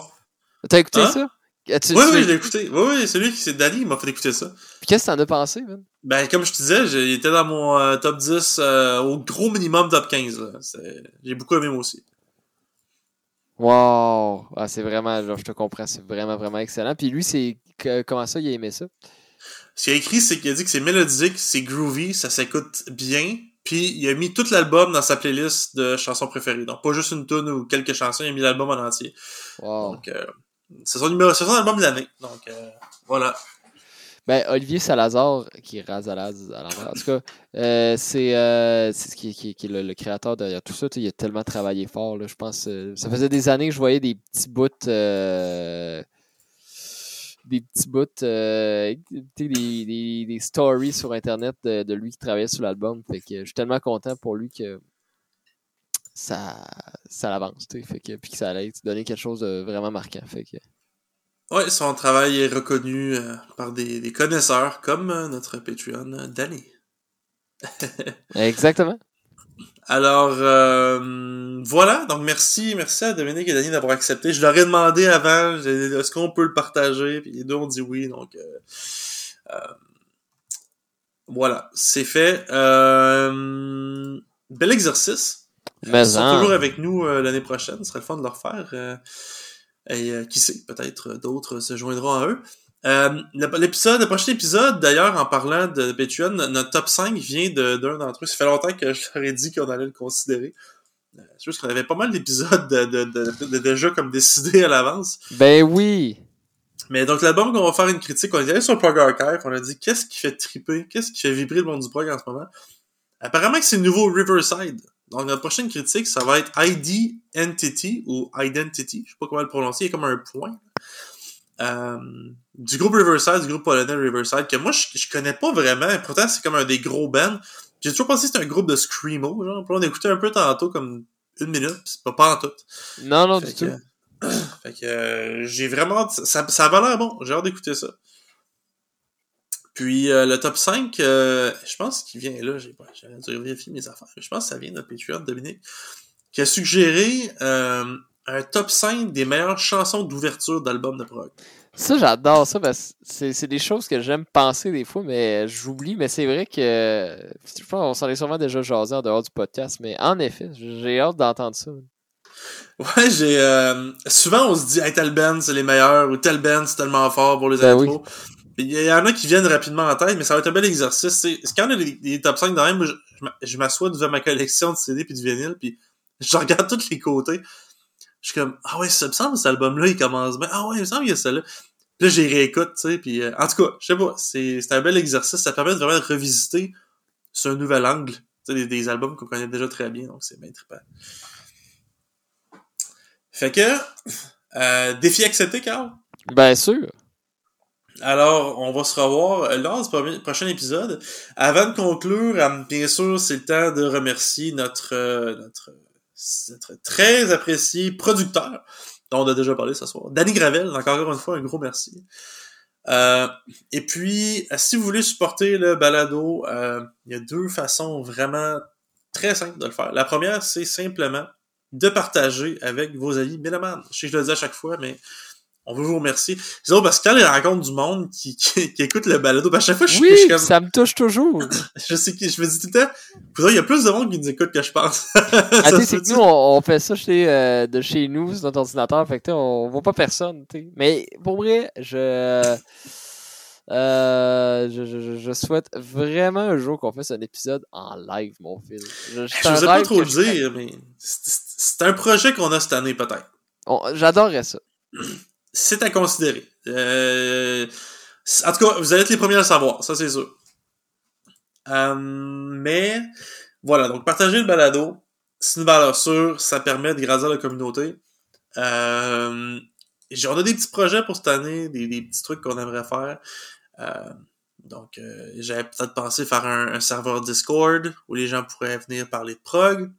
T'as écouté Hein? ça? As-tu- Oui, tu- oui, je l'ai écouté. Oui, oui, c'est lui qui, c'est Danny, il m'a fait écouter ça. Puis qu'est-ce que t'en as pensé, man? Ben, comme je te disais, était dans mon euh, top 10, euh, au gros minimum top 15, là. C'est- J'ai beaucoup aimé moi aussi. Wow! Ah, c'est vraiment, genre, je te comprends, c'est vraiment, vraiment excellent. Puis lui, c'est comment ça, il a aimé ça? Ce qu'il a écrit, c'est qu'il a dit que c'est mélodique, c'est groovy, ça s'écoute bien, puis il a mis tout l'album dans sa playlist de chansons préférées. Donc, pas juste une tune ou quelques chansons, il a mis l'album en entier. Wow! Donc, euh, c'est son numéro, c'est son album de l'année. Donc, euh, voilà. Ben, Olivier Salazar, qui est Razalaz en tout cas, euh, c'est euh, qui, qui- qui est le, créateur derrière tout ça. Il a tellement travaillé fort. Là, je pense euh, ça faisait des années que je voyais des petits bouts. des petits bouts, des, des, des stories sur Internet de, lui qui travaillait sur l'album. Fait que je suis tellement content pour lui que ça, ça l'avance. que, puis que ça allait donner quelque chose de vraiment marquant. Fait que, Ouais, son travail est reconnu euh, par des, des connaisseurs comme euh, notre Patreon, euh, Danny. [laughs] Exactement. Alors, euh, voilà. Donc, merci, merci à Dominique et Danny d'avoir accepté. Je leur ai demandé avant, est-ce qu'on peut le partager? Puis les deux ont dit oui. Donc, euh, euh, voilà, c'est fait. Euh, bel exercice. Mais Ils sont en- toujours avec nous l'année prochaine. Ce serait le fun de le refaire. Euh, et euh, qui sait, peut-être d'autres se joindront à eux. Euh, le- l'épisode, le prochain épisode, d'ailleurs, en parlant de Patreon, notre top 5 vient de- d'un d'entre eux. Ça fait longtemps que je leur ai dit qu'on allait le considérer. Euh, C'est juste qu'on avait pas mal d'épisodes de, de, de, de- déjà comme décidés à l'avance. Ben oui! Mais donc l'album qu'on va faire une critique, on est allé sur Prog Archive, on a dit qu'est-ce qui fait triper, qu'est-ce qui fait vibrer le monde du prog en ce moment? Apparemment que c'est le nouveau Riverside. Donc notre prochaine critique, ça va être ID Entity ou Identity, je sais pas comment le prononcer, il y a comme un point. Euh, du groupe Riverside, du groupe polonais Riverside, que moi je, je connais pas vraiment, pourtant c'est comme un des gros bands. J'ai toujours pensé que c'était un groupe de Screamo, genre, on a écouté un peu tantôt comme une minute, pis c'est pas, pas en tout. Non, non, Fait du que, tout. [clears throat] fait que euh, j'ai vraiment ça, ça va l'air bon, j'ai hâte d'écouter ça. Puis euh, le top 5, euh, je pense qu'il vient là, j'ai pas dû vérifier mes affaires. Je pense que ça vient de notre Patreon Dominique qui a suggéré euh, un top 5 des meilleures chansons d'ouverture d'albums de prog. Ça, j'adore ça parce que c'est des choses que j'aime penser des fois, mais j'oublie. Mais c'est vrai que je pense qu'on s'en est sûrement déjà jasé en dehors du podcast. Mais en effet, j'ai hâte d'entendre ça. Ouais, j'ai souvent on se dit hey, tel band c'est les meilleurs ou tel band c'est tellement fort pour les Ben intros. Il y en a qui viennent rapidement en tête, mais ça va être un bel exercice. C'est quand on a des top 5 dans même, je, je m'a- je m'assois devant ma collection de CD puis de vinyle, puis [laughs] je regarde tous les côtés. Je suis comme Ah ouais, ça me semble cet album-là, il commence bien. Ah ouais, il me semble qu'il y a celle-là. Puis là, j'y réécoute, tu sais, puis euh, en tout cas, je sais pas, c'est un bel exercice. Ça permet de vraiment revisiter sur un nouvel angle, des, des albums qu'on connaît déjà très bien, donc c'est bien trippant. Fait que, euh, défi accepté, Carl? Bien sûr. Alors, on va se revoir lors du prochain épisode. Avant de conclure, euh, bien sûr, c'est le temps de remercier notre, euh, notre, notre très apprécié producteur, dont on a déjà parlé ce soir, Danny Gravel. Encore une fois, un gros merci. Euh, et puis, si vous voulez supporter le balado, il y a deux façons vraiment très simples de le faire. La première, c'est simplement de partager avec vos amis mélomanes. Je sais que je le dis à chaque fois, mais on veut vous remercier. C'est parce que quand les rencontres du monde qui, qui, qui écoute le balado, à chaque fois, je, Oui, je suis comme, ça me touche toujours. [laughs] je sais que, je me dis tout le temps, il y a plus de monde qui nous écoute que je pense. [laughs] Ah, tu c'est que nous, on, on fait ça chez, euh, de chez nous, sur notre ordinateur. Fait que, on voit pas personne. Mais pour vrai, je. Euh, je, je, je, souhaite vraiment un jour qu'on fasse un épisode en live, mon fils. Je, je, sais pas trop le dire, mais c'est un projet qu'on a cette année, peut-être. J'adorerais ça. [clears throat] C'est à considérer. Euh, en tout cas, vous allez être les premiers à le savoir, ça c'est sûr. Euh, mais voilà, donc partager le balado, c'est une valeur sûre, ça permet de grandir la communauté. Euh, on a des petits projets pour cette année, des, petits trucs qu'on aimerait faire. Euh, donc, euh, j'avais peut-être pensé faire un, serveur Discord où les gens pourraient venir parler de prog.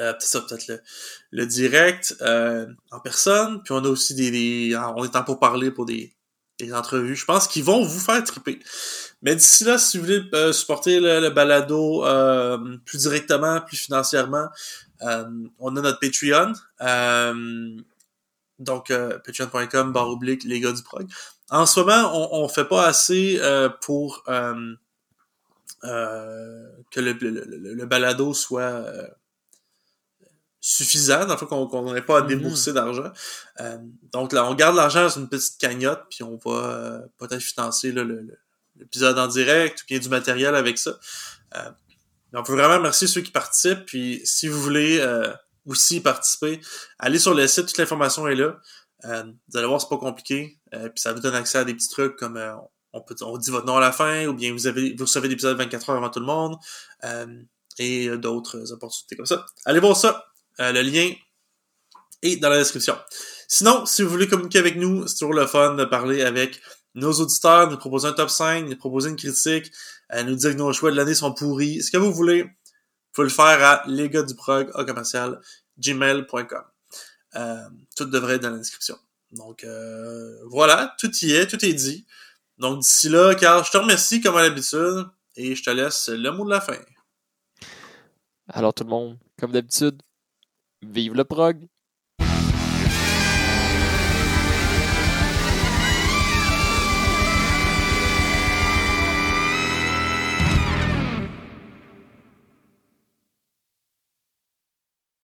Euh, peut-être ça, peut-être le, direct euh, en personne. Puis on a aussi des, on est en pour parler pour des, des entrevues. Je pense qu'ils vont vous faire triper. Mais d'ici là, si vous voulez euh, supporter le, balado euh, plus directement, plus financièrement, on a notre Patreon. donc patreon.com barre oblique les gars du prog. En ce moment, on, on fait pas assez pour que le, le, balado soit suffisant, dans le qu'on n'ait pas à mm-hmm. débourser d'argent. Euh, donc là, on garde l'argent dans une petite cagnotte, puis on va euh, peut-être financer l'épisode en direct ou bien du matériel avec ça. Euh, on peut vraiment remercier ceux qui participent, puis si vous voulez aussi participer, allez sur le site, toute l'information est là. vous allez voir, c'est pas compliqué, puis ça vous donne accès à des petits trucs comme on peut on dit votre nom à la fin, ou bien vous avez vous recevez l'épisode 24 heures avant tout le monde, et d'autres opportunités comme ça. Allez voir ça. Euh, le lien est dans la description. Sinon, si vous voulez communiquer avec nous, c'est toujours le fun de parler avec nos auditeurs, nous proposer un top 5, nous proposer une critique, euh, nous dire que nos choix de l'année sont pourris. Ce que vous voulez, vous pouvez le faire à les gars du prog au commercial gmail.com. Euh, tout devrait être dans la description. Donc voilà, tout y est, tout est dit. Donc d'ici là, Carl, je te remercie comme à l'habitude et je te laisse le mot de la fin. Alors tout le monde, comme d'habitude, Vive le prog!